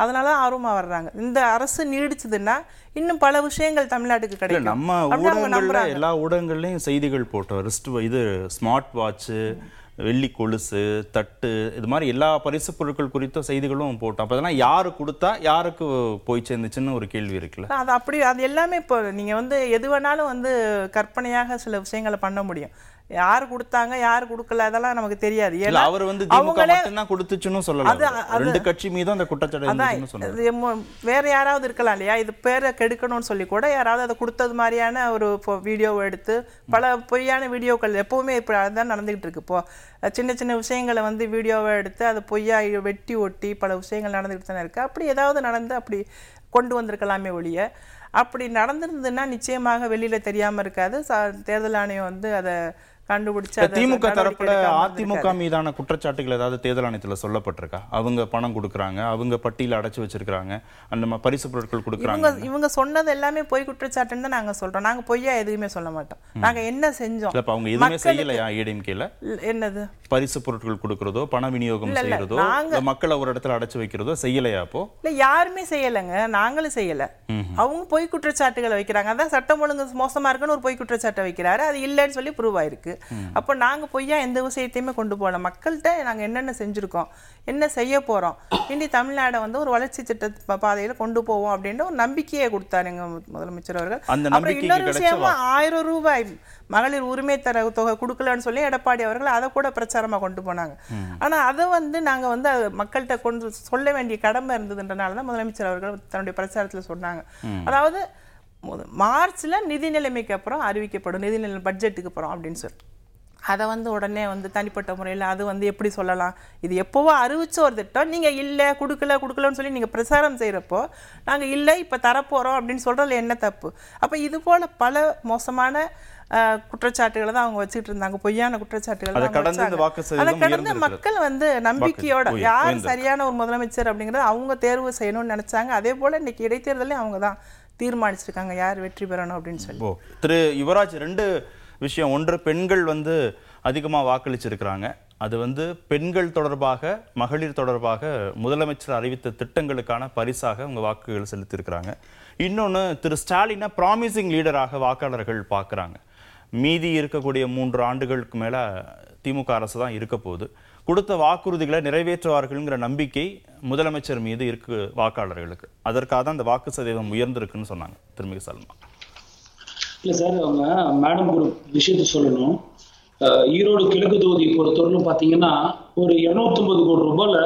அதனால தான் ஆர்வமாக வர்றாங்க. இந்த அரசு நீடிச்சதுன்னா இன்னும் பல விஷயங்கள் தமிழ்நாட்டுக்கு கிடைக்கும். நம்ம ஊடகங்கள்ல. எல்லா ஊடகங்கள்லயும் செய்திகள் போட்டோம். ரிஸ்ட் இது ஸ்மார்ட் வாட்ச்சு வெள்ளி கொலுசு தட்டு இது மாதிரி எல்லா பரிசு பொருட்கள் குறித்த செய்திகளும் போட்டோம். அப்போ அதெல்லாம் யாரு கொடுத்தா யாருக்கு போய் சேர்ந்துச்சுன்னு ஒரு கேள்வி இருக்குல்ல? அது அப்படி அது எல்லாமே இப்போ நீங்கள் வந்து எது வேணாலும் வந்து கற்பனையாக சில விஷயங்களை பண்ண முடியும். யார் கொடுத்தாங்க யார் கொடுக்கல அதெல்லாம் நமக்கு தெரியாது. ஏன்னா அவர் வந்து அவங்களே மட்டும்தான் கொடுத்துச்சுன்னு சொல்லல அது- அவரு. அது- ரெண்டு கட்சி மீதும் அந்த குற்றச்சாட்டு வேற யாராவது இருக்கலாம் இல்லையா? இது பேரை கெடுக்கணும்னு சொல்லி கூட யாராவது அதை கொடுத்தது மாதிரியான ஒரு வீடியோவை எடுத்து பல பொய்யான வீடியோக்கள் எப்பவுமே இப்போ அதுதான் நடந்துகிட்டு இருக்கு. இப்போ சின்ன சின்ன விஷயங்களை வந்து வீடியோவை எடுத்து அதை பொய்யா வெட்டி ஒட்டி பல விஷயங்கள் நடந்துகிட்டு தானே இருக்கு. அப்படி ஏதாவது நடந்து அப்படி கொண்டு வந்திருக்கலாமே ஒழிய அப்படி நடந்திருந்ததுன்னா நிச்சயமாக வெளியில தெரியாம இருக்காது. ச- தேர்தல் ஆணையம் வந்து அதை கண்டுபிடிச்சு திமுக தரப்புல அதிமுக. மீதான குற்றச்சாட்டுகள் ஏதாவது தேர்தல் ஆணையத்துல சொல்லப்பட்டிருக்கா? அவங்க பணம் கொடுக்குறாங்க அவங்க பட்டியல அடைச்சு வச்சிருக்காங்க அந்த பரிசு பொருட்கள் கொடுக்குறாங்க. இவங்க சொன்னது எல்லாமே பொய் குற்றச்சாட்டுன்னு தான் நாங்க சொல்றோம். நாங்க பொய்யா எதுவுமே சொல்ல மாட்டோம். நாங்க என்ன செஞ்சோம்? அவங்க எதுவுமே செய்யலையா ஏடிஎம்கேல என்னது? பரிசு பொருட்கள் கொடுக்கறதோ பண விநியோகம் செய்யறதோ மக்களை ஒரு இடத்துல அடைச்சு வைக்கிறதோ செய்யலையா அப்போ? இல்ல யாருமே செய்யலைங்க. நாங்களும் செய்யல. அவங்க பொய் குற்றச்சாட்டுகளை வைக்கிறாங்க. அதான் சட்டம் ஒழுங்கு மோசமா இருக்குன்னு ஒரு பொய் குற்றச்சாட்டை வைக்கிறாரு. அது இல்லைன்னு சொல்லி ப்ரூவ் ஆயிருக்கு. அப்போ நாங்க பொய்யா எந்த விஷயத்தையுமே கொண்டு போகல. மக்கள்கிட்ட நாங்க என்னென்ன செஞ்சிருக்கோம் என்ன செய்ய போறோம் இனி தமிழ்நாடை வந்து ஒரு வளர்ச்சி திட்ட பாதையில கொண்டு போவோம் அப்படின்ற ஒரு நம்பிக்கையை கொடுத்தாரு எங்க முதலமைச்சர் அவர்கள். அப்புறம் இன்னொரு விஷயமா ஆயிரம் ரூபாய் மகளிர் உரிமை தர தொகை கொடுக்கலன்னு சொல்லி எடப்பாடி அவர்கள் அதை கூட பிரச்சாரமா கொண்டு போனாங்க. ஆனா அதை வந்து நாங்க வந்து மக்கள்கிட்ட கொண்டு சொல்ல வேண்டிய கடமை இருந்ததுன்றனால தான் முதலமைச்சர் அவர்கள் தன்னுடைய பிரச்சாரத்துல சொன்னாங்க. அதாவது மார்ச்ல நிதி நிலைமைக்கு அப்புறம் அறிவிக்கப்படும். நிதி நிலை பட்ஜெட்டுக்கு அப்புறம் அப்படின்னு சொல்லி. அதை வந்து உடனே வந்து தனிப்பட்ட முறையில் அது வந்து எப்படி சொல்லலாம்? இது எப்போவோ அறிவிச்ச ஒரு திட்டம். நீங்கள் இல்லை கொடுக்கல கொடுக்கலன்னு சொல்லி நீங்கள் பிரச்சாரம் செய்கிறப்போ நாங்கள் இல்லை இப்போ தரப்போகிறோம் அப்படின்னு சொல்கிறதுல என்ன தப்பு? அப்போ இது போல் பல மோசமான குற்றச்சாட்டுகளை தான் அவங்க வச்சுட்டு இருந்தாங்க. பொய்யான குற்றச்சாட்டுகள் அதை கடந்து. மக்கள் வந்து நம்பிக்கையோட யார். சரியான ஒரு முதலமைச்சர் அப்படிங்கிறத அவங்க தேர்வு செய்யணும்னு நினைச்சாங்க. அதே போல இன்னைக்கு இடைத்தேர்தலையும் அவங்க தான். தீர்மானிச்சிருக்காங்க யார் வெற்றி பெறணும் அப்படின்னு சொல்லி. திரு யுவராஜ் ரெண்டு விஷயம். ஒன்று பெண்கள் வந்து அதிகமாக வாக்களிச்சிருக்கிறாங்க. அது வந்து பெண்கள் தொடர்பாக மகளிர் தொடர்பாக முதலமைச்சர் அறிவித்த திட்டங்களுக்கான பரிசாக அவங்க வாக்குகள் செலுத்தியிருக்கிறாங்க. இன்னொன்று திரு ஸ்டாலினை ப்ராமிசிங் லீடராக வாக்காளர்கள் பார்க்குறாங்க. மீதி இருக்கக்கூடிய மூன்று ஆண்டுகளுக்கு மேலே திமுக அரசு தான் இருக்க போகுது. கொடுத்த வாக்குறுதிகளை நிறைவேற்றுவார்கள்ங்கிற நம்பிக்கை முதலமைச்சர் மீது இருக்கு வாக்காளர்களுக்கு. அதற்காக தான் அந்த வாக்கு சதவீதம் உயர்ந்திருக்குன்னு சொன்னாங்க திருமிகு சல்மா. இல்ல சார் அவங்க மேடம் ஒரு விஷயத்த சொல்லணும். அஹ் ஈரோடு கிழக்கு தொகுதி பொறுத்தவரைக்கும் பாத்தீங்கன்னா ஒரு 250 கோடி ரூபாயில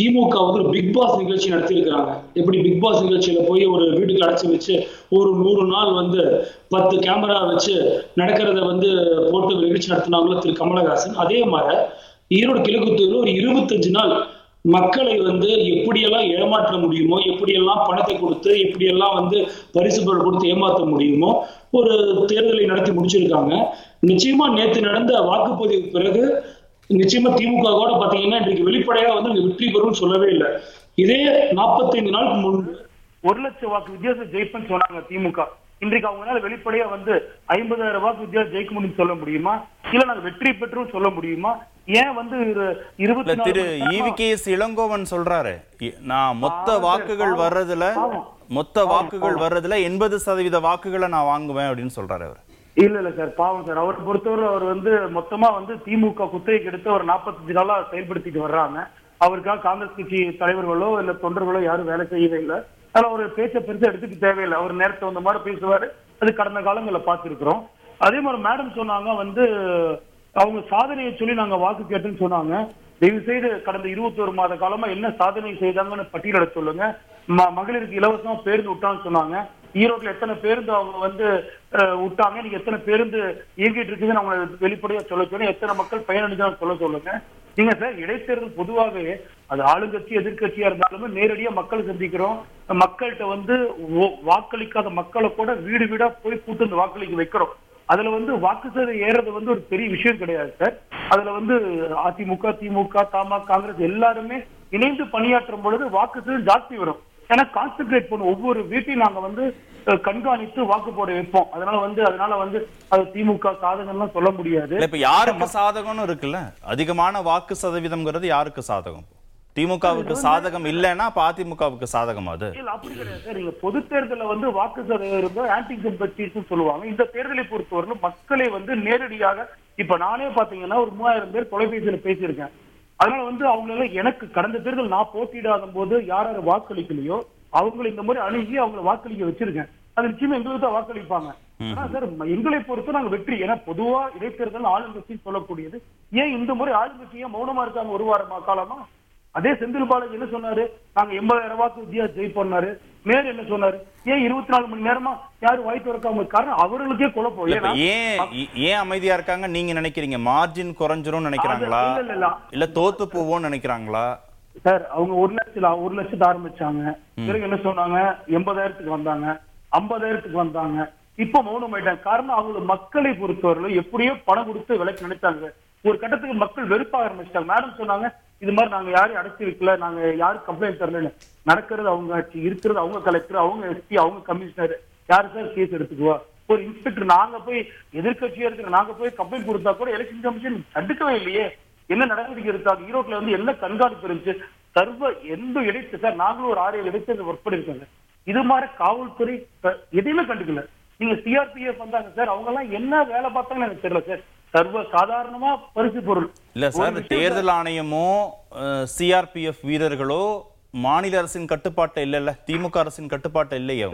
திமுக வந்து ஒரு பிக் பாஸ் நிகழ்ச்சி நடத்தியிருக்கிறாங்க. எப்படி பிக் பாஸ் நிகழ்ச்சியில போய் ஒரு வீட்டுக்கு அடைச்சி வச்சு ஒரு நூறு நாள் வந்து பத்து கேமரா வச்சு நடக்கிறத வந்து போட்டு நிகழ்ச்சி நடத்தினாங்களோ திரு கமலஹாசன் அதே மாதிரி ஈரோடு கிழக்கு தொகுதியில் ஒரு இருபத்தஞ்சு நாள் மக்களை வந்து எப்படியெல்லாம் ஏமாற்ற முடியுமோ எப்படியெல்லாம் பணத்தை கொடுத்து எப்படியெல்லாம் வந்து பரிசு பொருள் கொடுத்து ஏமாற்ற முடியுமோ ஒரு தேர்தலை நடத்தி முடிச்சிருக்காங்க. நிச்சயமா நேத்து நடந்த வாக்குப்பதிவுக்கு பிறகு நிச்சயமா திமுக கூட பாத்தீங்கன்னா இன்றைக்கு வெளிப்படையா வந்து இங்க வெற்றி பெறும் சொல்லவே இல்லை. இதே 45 நாளுக்கு முன்பு ஒரு லட்சம் வாக்கு வித்தியாசம் ஜெயிப்பேன்னு சொன்னாங்க திமுக. இன்றைக்கு அவங்களால வெளிப்படையா வந்து ஐம்பதாயிரம் வாக்கு வித்தியாசம் ஜெயிக்க முடியும்னு சொல்ல முடியுமா? இல்ல நாங்க வெற்றி பெற்றும் சொல்ல முடியுமா? ஏன் வந்து இரு- இருபத்தி திரு ஈவிகேஎஸ் இளங்கோவன் சொல்றாரு. நான் மொத்த வாக்குகள். வர்றதுல. மொத்த வாக்குகள் வர்றதுல எண்பது சதவீத வாக்குகளை நான் வாங்குவேன் அப்படின்னு சொல்றாரு அவர். இல்ல இல்ல சார் பாவம் சார். அவரை பொறுத்தவரை அவர் வந்து மொத்தமா வந்து திமுக குத்தகைக்கு எடுத்து ஒரு 45 நாளா செயல்படுத்திட்டு வர்றாங்க. அவருக்காக காங்கிரஸ் கட்சி தலைவர்களோ இல்ல தொண்டர்களோ யாரும் வேலை செய்யவே இல்லை. அதனால ஒரு பேச்சை பெருசா எடுத்துக்க தேவையில்லை. அவர் நேரத்தை வந்த மாதிரி பேசுவாரு. அது கடந்த காலங்களில் பார்த்திருக்கிறோம். அதே மாதிரி மேடம் சொன்னாங்க வந்து அவங்க சாதனையை சொல்லி நாங்க வாக்கு கேட்டுன்னு சொன்னாங்க. தயவு செய்து கடந்த 21 மாத காலமா என்ன சாதனை செய்தாங்கன்னு பட்டியலிட சொல்லுங்க. மகளிருக்கு இலவசமா பேருந்து விட்டான்னு சொன்னாங்க. ஈரோட்ல எத்தனை பேருந்து அவங்க வந்து விட்டாங்க? நீங்க எத்தனை பேருந்து இயங்கிட்டு இருக்குதுன்னு அவங்க வெளிப்படையா சொல்ல சொல்லுங்க. எத்தனை மக்கள் பயனடைஞ்சாலும் சொல்ல சொல்லுங்க. நீங்க சார் இடைத்தேர்தல் பொதுவாகவே அது ஆளுங்கட்சி எதிர்க்கட்சியா இருந்தாலுமே நேரடியா மக்கள் சந்திக்கிறோம். மக்கள்கிட்ட வந்து வாக்களிக்காத மக்களை கூட வீடு வீடா போய் கூட்டு வந்து வாக்களிக்க வைக்கிறோம். அதுல வந்து வாக்கு சதவீதம் ஏறது வந்து ஒரு பெரிய விஷயம் கிடையாது சார் அதுல வந்து அதிமுக திமுக தமா காங்கிரஸ் எல்லாருமே இணைந்து பணியாற்றும் பொழுது வாக்கு சதவீதம் ஜாஸ்தி வரும். ஏன்னா கான்சென்ட்ரேட் பண்ணும் ஒவ்வொரு வீட்டையும் நாங்க வந்து கண்காணித்து வாக்கு போட வைப்போம். அதனால வந்து அதனால வந்து அது திமுக சாதகம்லாம் சொல்ல முடியாது. இப்ப யாருக்கு சாதகம்னு இருக்குல்ல? அதிகமான வாக்கு சதவீதம்ங்கிறது யாருக்கு சாதகம்? திமுகவுக்கு சாதகம் இல்லைன்னா அப்ப அதிமுகவுக்கு சாதகம் அது. இல்ல அப்படி கிடையாது. நீங்க பொது தேர்தல்ல வந்து வாக்கு சதவீதம் ஆன்டி சிம்பத்திஸ் சொல்லுவாங்க. இந்த தேர்தலை பொறுத்தவரை மக்களை வந்து நேரடியாக இப்ப நானே பாத்தீங்கன்னா ஒரு மூவாயிரம் பேர் தொலைபேசியில பேசியிருக்கேன். அதனால வந்து அவங்க எல்லாம் எனக்கு கடந்த தேர்தல் நான் போட்டியிடாத போது யார் யார் வாக்களிக்கலையோ அவங்களை இந்த மாதிரி அணுகி அவங்களை வாக்களிக்க வச்சிருக்கேன். அது நிச்சயமா எங்களுக்கு தான் வாக்களிப்பாங்க. ஆனா சார் எங்களை பொறுத்து நாங்க வெற்றி. ஏன்னா பொதுவா இடைத்தேர்தல் ஆளுங்கட்சி சொல்லக்கூடியது. ஏன் இந்த முறை ஆளுங்கட்சி ஏன் மௌனமா இருக்காங்க ஒரு வாரமா காலமா? அதே செந்தில் பாலாஜி என்ன சொன்னாரு? நாங்க எண்பதாயிரம் வாக்கு வித்தியாசம் ஜெயிப்போம்னாரு மேயர் என்ன சொன்னாரு? ஏன் இருபத்தி நாலு மணி நேரமா யாரும் வாய் திறக்காம இருக்கு? காரணம் அவர்களுக்கே குழப்பம். ஏன் ஏன் அமைதியா இருக்காங்க நீங்க நினைக்கிறீங்க? மார்ஜின் குறைஞ்சிரும் நினைக்கிறாங்களா? இல்ல, தோத்து போவோம்னு நினைக்கிறாங்களா? சார் அவங்க ஒரு லட்சம் ஒரு லட்சத்தை ஆரம்பிச்சாங்க. பிறகு என்ன சொன்னாங்க? எண்பதாயிரத்துக்கு வந்தாங்க. ஐம்பதாயிரத்துக்கு வந்தாங்க. இப்ப மௌனம் ஆயிட்டாங்க காரணம் அவங்க மக்களை பொறுத்தவரை எப்படியோ பணம் கொடுத்து விலைக்கு நினைச்சாங்க. ஒரு கட்டத்துக்கு மக்கள் வெறுப்ப ஆரம்பிச்சிட்டாங்க. மேடம் சொன்னாங்க இது மாதிரி நாங்க யாரையும் அடைச்சி வைக்கல. நாங்க யாரும் கம்ப்ளைண்ட் தரலன்னு. நடக்கிறது அவங்க ஆட்சி இருக்கிறது அவங்க கலெக்டர் அவங்க எஸ்பி அவங்க கமிஷனர் யாரு சார் கேஸ் எடுத்துக்குவா? ஒரு இன்ஸ்பெக்டர் நாங்க போய் எதிர்க்கட்சியா இருக்கிற நாங்க போய் கம்ப்ளைண்ட் கொடுத்தா கூட எலெக்ஷன் கமிஷன் தடுக்கவே இல்லையே. என்ன நடவடிக்கை எடுத்தாங்க ஈரோட்ல வந்து என்ன கண்காணிப்பு இருந்துச்சு? சர்வ எந்த இடைத்து சார் நாங்களும் ஒரு ஆறு ஏழு இடைத்து ஒர்க் பண்ணிருக்காங்க இது மாதிரி காவல்துறை எதையுமே கண்டுக்கல. நீங்க சிஆர்பிஎஃப் வந்தாங்க சார் அவங்க எல்லாம் என்ன வேலை பார்த்தாங்கன்னு எனக்கு தெரியல சார் சர்வ சாதாரணமா பரிசு பொருள். இல்ல சார் தேர்தல் ஆணையமோ சிஆர்பிஎஃப் வீரர்களோ மாநில அரசின் கட்டுப்பாட்டை இல்லைல்ல திமுக அரசின் கட்டுப்பாட்டை இல்லையே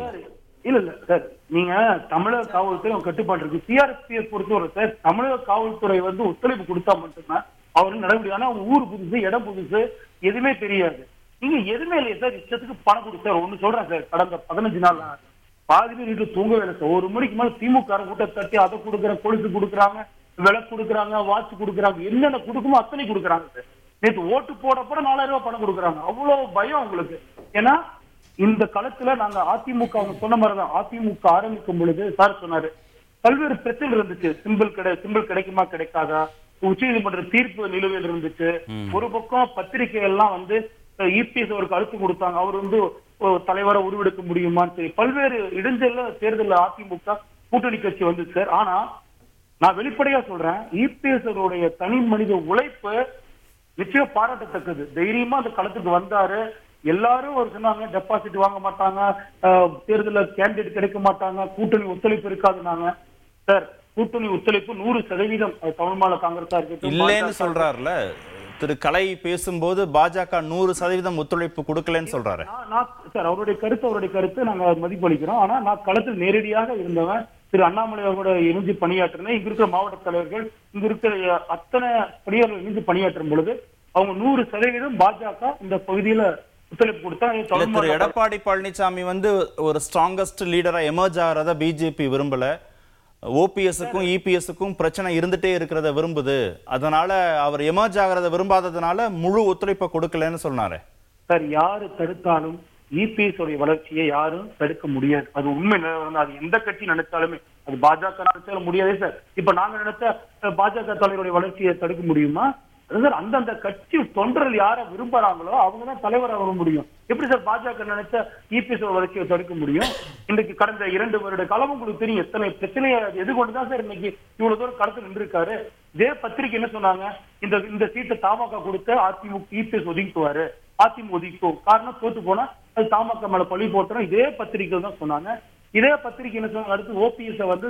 இல்ல இல்ல சார் நீங்க தமிழக காவல்துறை கட்டுப்பாடு இருக்கு. சிஆர்பிஎஃப் பொறுத்தவரை சார் தமிழக காவல்துறை வந்து ஒத்துழைப்பு கொடுத்தா மட்டும்தான் அவர் நடவடிக்கை ஆனா அவங்க ஊர் புதுசு இடம் புதுசு எதுவுமே தெரியாது. நீங்க எதுவுமே இல்லையா சார் இஷ்டத்துக்கு பணம் கொடுத்தாரு ஒண்ணு சொல்றேன் சார் கடந்த பதினஞ்சு நாள் பாதி பேர் வீட்டுல தூங்கவே இல்லை சார். ஒரு மணிக்கு மேல திமுக கூட்ட தட்டி அதை கொடுக்குறேன் கொலுசு கொடுக்குறாங்க. விலை கொடுக்குறாங்க வாட்ச் கொடுக்குறாங்க என்னென்ன கொடுக்குமோ அத்தனை கொடுக்குறாங்க சார். நேற்று ஓட்டு போட போட நாலாயிரம் ரூபாய் பணம் கொடுக்குறாங்க. அவ்வளவு பயம் உங்களுக்கு. ஏன்னா இந்த களத்துல நாங்க அதிமுக அவங்க சொன்ன மாதிரிதான். அதிமுக ஆரம்பிக்கும் பொழுது சார் சொன்னாரு பல்வேறு பிரச்சனை இருந்துச்சு. சிம்பிள் கிடை சிம்பிள் கிடைக்குமா கிடைக்காதா? உச்ச நீதிமன்ற தீர்ப்பு நிலுவையில் இருந்துச்சு. ஒரு பக்கம் பத்திரிகை எல்லாம் வந்து இபிஎஸ் அவருக்கு அழுத்து கொடுத்தாங்க. அவர் வந்து தலைவரை உருவெடுக்க முடியுமான்னு சரி பல்வேறு இடைஞ்சல்ல தேர்தல்ல அதிமுக கூட்டணி கட்சி வந்துச்சு சார். ஆனா நான் வெளிப்படையா சொல்றேன் இபிஎஸ் அவருடைய தனி மனித உழைப்பு நிச்சயம் பாராட்டத்தக்கது. தைரியமா அந்த களத்துக்கு வந்தாரு. எல்லாரும் ஒரு சொன்னாங்க டெபாசிட் வாங்க மாட்டாங்க அஹ், தேர்தல்ல கேண்டிடேட் கிடைக்க மாட்டாங்க கூட்டணி ஒத்துழைப்பு இருக்காதுன்னாங்க சார் கூட்டணி ஒத்துழைப்பு நூறு சதவீதம். தமிழ் மாநில காங்கிரஸா இருக்கட்டும் இல்லைன்னு சொல்றாருல திரு கலை பேசும்போது பாஜக நூறு சதவீதம் ஒத்துழைப்பு கொடுக்கலன்னு சொல்றாரு. நான் சார் அவருடைய கருத்து அவருடைய கருத்து நாங்க மதிப்பளிக்கிறோம். ஆனா நான் களத்தில் நேரடியாக இருந்தவன். திரு அண்ணாமலை அவரோட இணைஞ்சு பணியாற்றினேன் இங்க இருக்கிற மாவட்ட தலைவர்கள் இங்க இருக்கிற அத்தனை பணியாளர்கள் இணைஞ்சு பணியாற்றும் பொழுது அவங்க நூறு சதவீதம் பாஜக இந்த பகுதியில ஒத்துழைப்பு திரு எடப்பாடி பழனிசாமி வந்து ஒரு ஸ்ட்ராங்கஸ்ட் லீடரா எமர்ஜ் ஆகிறத பிஜேபி விரும்பல. ஓபிஎஸ்க்கும் இபிஎஸ்க்கும் பிரச்சனை இருந்துட்டே இருக்கிறத விரும்புது. அதனால அவர் எமர்ஜ் ஆகிறத விரும்பாததுனால முழு ஒத்துழைப்பை கொடுக்கலன்னு சொன்னாரு. சார் யாரு தடுத்தாலும் இபிஎஸ் உடைய வளர்ச்சியை யாரும் தடுக்க முடியாது. அது உண்மை. நிலவரம் அது எந்த கட்சி நினைச்சாலுமே அது பாஜக நினைச்சாலும் முடியாதே சார். இப்ப நாங்க நினைச்ச பாஜக தலைவருடைய வளர்ச்சியை தடுக்க முடியுமா? சார் அந்தந்த கட்சி தொண்டர்கள் யார விரும்புறாங்களோ அவங்க தான் தலைவராக வர முடியும். எப்படி சார் பாஜக நினைச்ச இபிஎஸ் வளர்ச்சியை தடுக்க முடியும்? இன்னைக்கு கடந்த இரண்டு வருட காலம் உங்களுக்கு தெரியும் எத்தனை பிரச்சனையை எதிர்கொண்டு தான் சார் இன்னைக்கு இவ்வளவு தூரம் களத்தில் நின்றுருக்காரு. இதே பத்திரிகை என்ன சொன்னாங்க? இந்த இந்த சீட்டை தாமக கொடுத்து அதிமுக இபிஎஸ் ஒதுக்குவாரு அதிமுக ஒதுக்கும் காரணம் தோத்து போனா தாமக மேல பழி போட்டுறோம் இதே பத்திரிகை தான் சொன்னாங்க. இதே பத்திரிகை என்ன சொன்னாங்க? அடுத்து ஓபிஎஸ் வந்து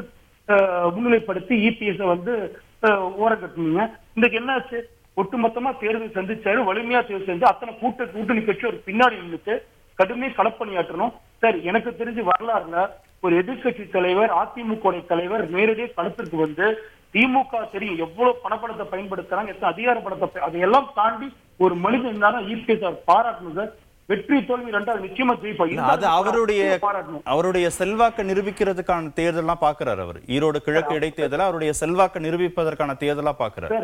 அஹ், முன்னிலைப்படுத்தி இபிஎஸ் வந்து ஓர ஓரங்கட்டுனீங்க இன்னைக்கு என்ன ஆச்சு? ஒட்டுமொத்தமா தேர்தல் சந்திச்சாரு. வலிமையா தேர்வு செஞ்சு அத்தனை கூட்ட கூட்டணி கட்சி ஒரு பின்னாடி நின்றுட்டு கடுமையை களப்பணியாற்றணும் சார் எனக்கு தெரிஞ்சு வரலாறுல ஒரு எதிர்க்கட்சி தலைவர் அதிமுக தலைவர் நேரடியாக களத்திற்கு வந்து திமுக தெரியும் எவ்வளவு பணப்படத்தை பயன்படுத்துறாங்க எத்தனை அதிகார படத்தை அதையெல்லாம் தாண்டி ஒரு மனிதன் இருந்தாலும் இபிஎஸ் பாராட்டணும் சார். வெற்றி தோல்வி ரெண்டாவது நிச்சயமா ஜெயிப்பா. இல்ல, அது அவருடைய அவருடைய செல்வாக்கை நிரூபிக்கிறதுக்கான தேர்தலாம் பாக்குறாரு அவர். ஈரோடு கிழக்கு இடைத்தேர்தல அவருடைய செல்வாக்கை நிரூபிப்பதற்கான தேர்தலா பாக்குறாரு.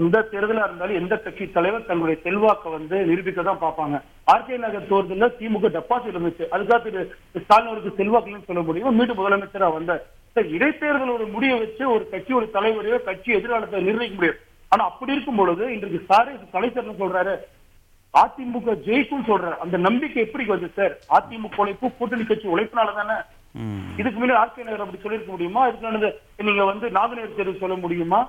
எந்த தேர்தலா இருந்தாலும் எந்த கட்சி தலைவர் தன்னுடைய செல்வாக்க வந்து நிரூபிக்க தான் பார்ப்பாங்க. ஆர்கே நகர் தேர்தல்ல திமுக டெபாசிட் இருந்துச்சு. அதுக்காக திரு ஸ்டாலின் அவருக்கு செல்வாக்குன்னு சொல்ல முடியும்? மீண்டும் முதலமைச்சரா வந்தார். சார் இடைத்தேர்தல் ஒரு முடிவை வச்சு ஒரு கட்சி ஒரு தலைவரையோ கட்சி எதிர்காலத்தை நிர்ணயிக்க முடியும் ஆனா அப்படி இருக்கும் பொழுது இன்றைக்கு சாரே கலைச்சர்னு சொல்றாரு அதிமுக ஜெயிக்கும் சொல்றாரு. அந்த நம்பிக்கை எப்படி வருது சார் அதிமுக உழைப்பு கூட்டணி கட்சி உழைப்பினால தானே? இதுக்கு முன்னாடி ஆர்கே நகர் அப்படி சொல்லிருக்க முடியுமா? இதுக்கு நீங்க வந்து நாங்குநேர் தேர்வு சொல்ல முடியுமா?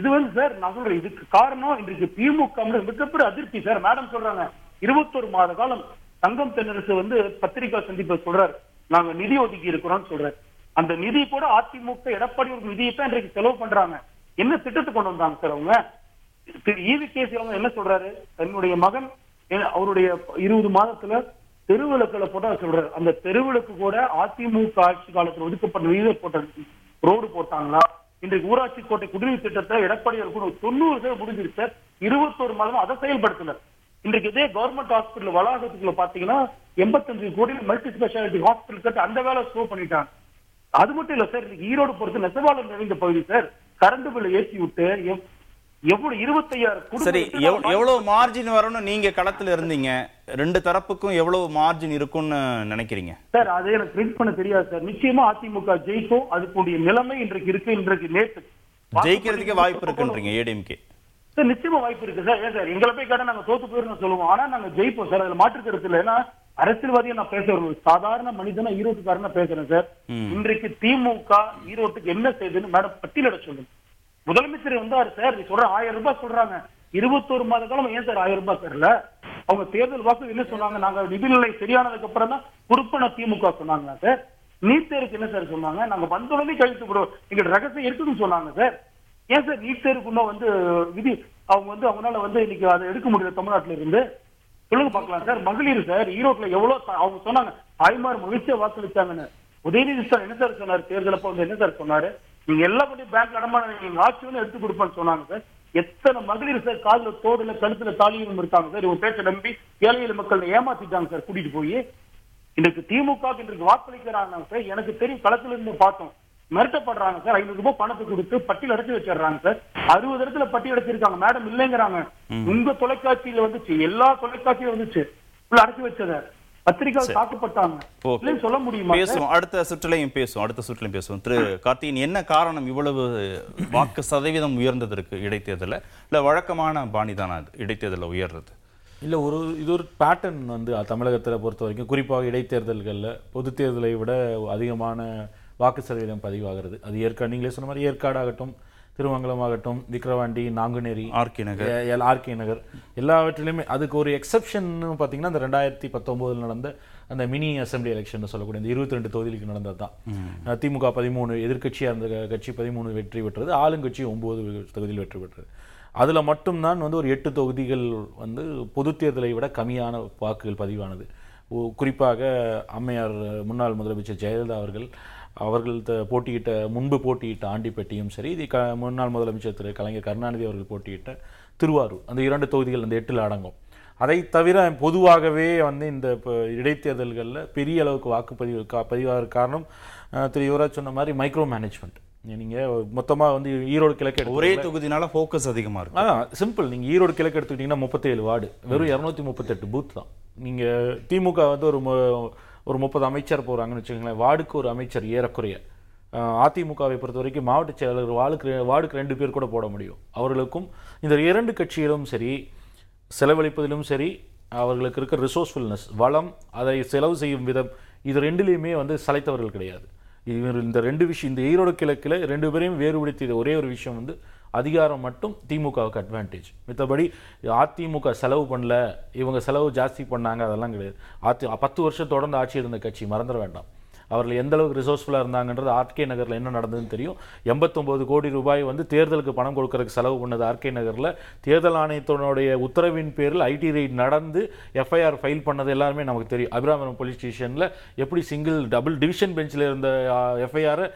இது வந்து சார் நான் சொல்றேன் இதுக்கு காரணம் இன்றைக்கு திமுக மிகப்பெரிய அதிருப்தி சார் மேடம் சொல்றாங்க இருபத்தொரு மாத காலம் தங்கம் தென்னரசு வந்து பத்திரிகை சந்திப்பை சொல்றாரு. நாங்க நிதி ஒதுக்கி இருக்கிறோம்னு சொல்றாரு. அந்த நிதி கூட அதிமுக எடப்பாடி ஒரு நிதியை தான் இன்றைக்கு செலவு பண்றாங்க. என்ன திட்டத்தை கொண்டு வந்தாங்க சார் அவங்க? திரு ஈவி கேசி அவங்க என்ன சொல்றாரு? தன்னுடைய மகன் அவருடைய இருபது மாதத்துல தெருவிளக்குல போட்டா சொல்றாரு. அந்த தெருவிளக்கு கூட அதிமுக ஆட்சி காலத்தில் ஒதுக்கப்பட்ட விகித போட்ட ரோடு போட்டாங்களா? இன்றைக்கு ஊராட்சி கோட்டை குடிநீர் திட்டத்தை எடப்பாடியார் கூட தொண்ணூறு பேர் முடிஞ்சிருச்சு இருபத்தோரு மாதம் அதை செயல்படுத்தல. இன்றைக்கு இதே கவர்மெண்ட் ஹாஸ்பிட்டல் வளாகத்துக்குள்ள பாத்தீங்கன்னா எண்பத்தஞ்சு கோடி மல்டி ஸ்பெஷாலிட்டி ஹாஸ்பிட்டல் கட்டு அந்த வேலை ஸ்லோ பண்ணிட்டாங்க. அது மட்டும் இல்ல சார் இன்னைக்கு ஈரோடு பொறுத்து நெசவாளர் நிறைந்த பகுதி சார். கரண்ட் பில் ஏற்றி விட்டு எவ்வளவு இருபத்தையாயிரம் சரி எவ்வளவு மார்ஜின் வரும்னு நீங்க களத்துல இருந்தீங்க? ரெண்டு தரப்புக்கும் எவ்வளவு மார்ஜின் இருக்கும்னு நினைக்கிறீங்க? சார் அது எனக்கு பிரிண்ட் பண்ண தெரியாது சார். நிச்சயமா அதிமுக ஜெயிக்கும். அதுக்குடைய நிலைமை இன்றைக்கு இருக்கு இன்றைக்கு நேற்று. ஜெயிக்கிறதுக்கே வாய்ப்பு இருக்குன்றீங்க ஏடிஎம்கே சார் நிச்சயமா வாய்ப்பு இருக்கு சார். ஏன் சார்? எங்களை போய் கேட்டா நாங்க தோத்து போயிருந்தோம் சொல்லுவோம். ஆனா நாங்க ஜெயிப்போம் சார். அதுல மாற்று கருத்து இல்லை. ஏன்னா அரசியல்வாதியா நான் பேசுறேன் ஒரு சாதாரண மனிதனா ஈரோட்டுக்காரனா பேசுறேன் சார். இன்றைக்கு திமுக ஈரோட்டுக்கு என்ன செய்யுதுன்னு மேடம் பட்டியலிட சொல்லுங்க. முதலமைச்சர் வந்தாரு சார். நீ சொல்ற ஆயிரம் ரூபாய் சொல்றாங்க. இருபத்தோரு மாத காலம் ஏன் சார் ஆயிரம் ரூபாய் தரல? அவங்க தேர்தல் வாக்கு என்ன சொன்னாங்க? நாங்க நிதிநிலை சரியானதுக்கு அப்புறம் தான் கொடுப்பன திமுக சொன்னாங்க சார்? நீட் தேர்வுக்கு என்ன சார் சொன்னாங்க? நாங்க வந்தோடனே கழித்து விடுவோம். எங்க ரகசியம் இருக்குன்னு சொன்னாங்க சார். ஏன் சார் நீட் தேர்வுக்கு வந்து விதி அவங்க வந்து அவங்களால வந்து இன்னைக்கு அதை எடுக்க முடியல தமிழ்நாட்டுல இருந்து? சொல்லுங்க பாக்கலாம் சார். மகளிர் சார் ஈரோட்ல எவ்வளவு அவங்க சொன்னாங்க தாய்மார் மகிழ்ச்சியா வாக்களிச்சாங்கன்னு. உதயநிதி சார் என்ன சார் சொன்னாரு? தேர்தல் அப்ப வந்து என்ன சார் சொன்னாரு? நீங்க எல்லா பண்ணி பேங்க் அடமான நீங்க ஆட்சி வந்து எடுத்து கொடுப்பேன்னு சொன்னாங்க சார். எத்தனை மகளிர் சார் காதுல தோடுல கழுத்துல தாலியும் இருக்காங்க சார். இவங்க பேச்ச நம்பி ஏழை மக்கள் ஏமாத்திட்டாங்க சார். கூட்டிட்டு போய் இன்றைக்கு திமுக இன்றைக்கு வாக்களிக்கிறாங்க சார். எனக்கு தெரியும் களத்துல இருந்து பார்த்தோம். மிரட்டப்படுறாங்க சார். ஐநூறு ரூபாய் பணத்தை கொடுத்து பட்டியல் அடைச்சு வச்சிடுறாங்க சார். அறுபது இடத்துல பட்டியல் அடைச்சிருக்காங்க. மேடம் இல்லைங்கிறாங்க. உங்க தொலைக்காட்சியில வந்துச்சு. எல்லா தொலைக்காட்சியிலும் வந்துச்சு. உள்ள அடைச்சு வச்சத. பத்திரிக்கை தாக்கப்பட்டாங்க. சொல்ல முடியுமா? பேசுவோம். அடுத்த சுற்றுலையும் பேசுவோம். அடுத்த சுற்றுலையும் பேசுவோம். திரு கார்த்தியின் என்ன காரணம் இவ்வளவு வாக்கு சதவீதம் உயர்ந்ததற்கு இடைத்தேர்தல இல்ல வழக்கமான பாணி தானா அது இடைத்தேர்தலில் உயர்றது? இல்லை ஒரு இது ஒரு பேட்டர்ன் வந்து தமிழகத்தில் பொறுத்த வரைக்கும் குறிப்பாக இடைத்தேர்தல்களில் பொது தேர்தலை விட அதிகமான வாக்கு சதவீதம் பதிவாகிறது. அது ஏற்காடு நீங்களே சொன்ன மாதிரி ஏற்காடாகட்டும் திருமங்கலம் ஆகட்டும் விக்கிரவாண்டி நாங்குநேரி ஆர்கே நகர். எல் ஆர்கே நகர் எல்லாவற்றிலுமே அதுக்கு ஒரு எக்ஸப்ஷன் பார்த்தீங்கன்னா அந்த ரெண்டாயிரத்தி பத்தொம்போதில் நடந்த அந்த மினி அசெம்பிளி எலெக்ஷன் சொல்லக்கூடிய இந்த இருபத்தி ரெண்டு தொகுதிகளுக்கு நடந்தது தான். திமுக பதிமூணு எதிர்க்கட்சியாக இருந்த கட்சி பதிமூணு வெற்றி பெற்றது. ஆளுங்கட்சி ஒன்பது தொகுதியில் வெற்றி பெற்றது. அதில் மட்டும்தான் வந்து ஒரு எட்டு தொகுதிகள் வந்து பொது தேர்தலை விட கம்மியான வாக்குகள் பதிவானது. குறிப்பாக அம்மையார் முன்னாள் முதலமைச்சர் ஜெயலலிதா அவர்கள் அவர்கள் போட்டியிட்ட முன்பு போட்டியிட்ட ஆண்டிப்பட்டியும் சரி இது க முன்னாள் முதலமைச்சர் திரு கலைஞர் கருணாநிதி அவர்கள் போட்டியிட்ட திருவாரூர் அந்த இரண்டு தொகுதிகள் அந்த எட்டில் அடங்கும். அதை தவிர பொதுவாகவே வந்து இந்த இப்போ இடைத்தேர்தல்களில் பெரிய அளவுக்கு வாக்குப்பதிவு கா பதிவாக காரணம் திரு யுவராஜ் சொன்ன மாதிரி மைக்ரோ மேனேஜ்மெண்ட் நீங்கள் மொத்தமாக வந்து ஈரோடு கிழக்கு ஒரே தொகுதினால ஃபோக்கஸ் அதிகமா இருக்கு. அதான் சிம்பிள் நீங்கள் ஈரோடு கிழக்கு எடுத்துக்கிட்டிங்கன்னா முப்பத்தேழு வார்டு. வெறும் இரநூத்தி முப்பத்தெட்டு பூத் தான். நீங்கள் திமுக வந்து ஒரு ஒரு முப்பது அமைச்சர் போகிறாங்கன்னு வச்சுக்கோங்களேன் வார்டுக்கு ஒரு அமைச்சர் ஏறக்குறைய. அதிமுகவை பொறுத்த வரைக்கும் மாவட்ட செயலாளர் வார்டுக்கு வார்டுக்கு ரெண்டு பேர் கூட போட முடியும். அவர்களுக்கும் இந்த இரண்டு கட்சிகளும் சரி செலவழிப்பதிலும் சரி அவர்களுக்கு இருக்க ரிசோர்ஸ்ஃபுல்னஸ் வளம் அதை செலவு செய்யும் விதம் இது ரெண்டுலேயுமே வந்து சளைத்தவர்கள் கிடையாது. இவர் இந்த ரெண்டு விஷயம் இந்த ஈரோடு கிழக்கில் ரெண்டு பேரையும் வேறுபடுத்திய ஒரே ஒரு விஷயம் வந்து அதிகாரம் மட்டும் திமுகவுக்கு அட்வான்டேஜ் மித்தபடி அதிமுக செலவு பண்ணல இவங்க செலவு ஜாஸ்தி பண்ணாங்க அதெல்லாம் கிடையாது. அதி பத்து வருஷம் தொடர்ந்து ஆட்சி இருந்த கட்சி மறந்துட வேண்டாம். அவர்கள் எந்த அளவுக்கு ரிசோர்ஸ்ஃபுல்லாக இருந்தாங்கன்றது ஆர்கே நகரில் என்ன நடந்ததுன்னு தெரியும். எண்பத்தொம்போது கோடி ரூபாய் வந்து தேர்தலுக்கு பணம் கொடுக்கறதுக்கு செலவு பண்ணது ஆர்கே நகரில். தேர்தல் ஆணையத்தினுடைய உத்தரவின் பேரில் ஐடி ரெய்ட் நடந்து எஃப்ஐஆர் ஃபைல் பண்ணது எல்லாருமே நமக்கு தெரியும். அபிராமரம் போலீஸ் ஸ்டேஷனில் எப்படி சிங்கிள் டபுள் டிவிஷன் பெஞ்சில் இருந்த எஃப்ஐஆரை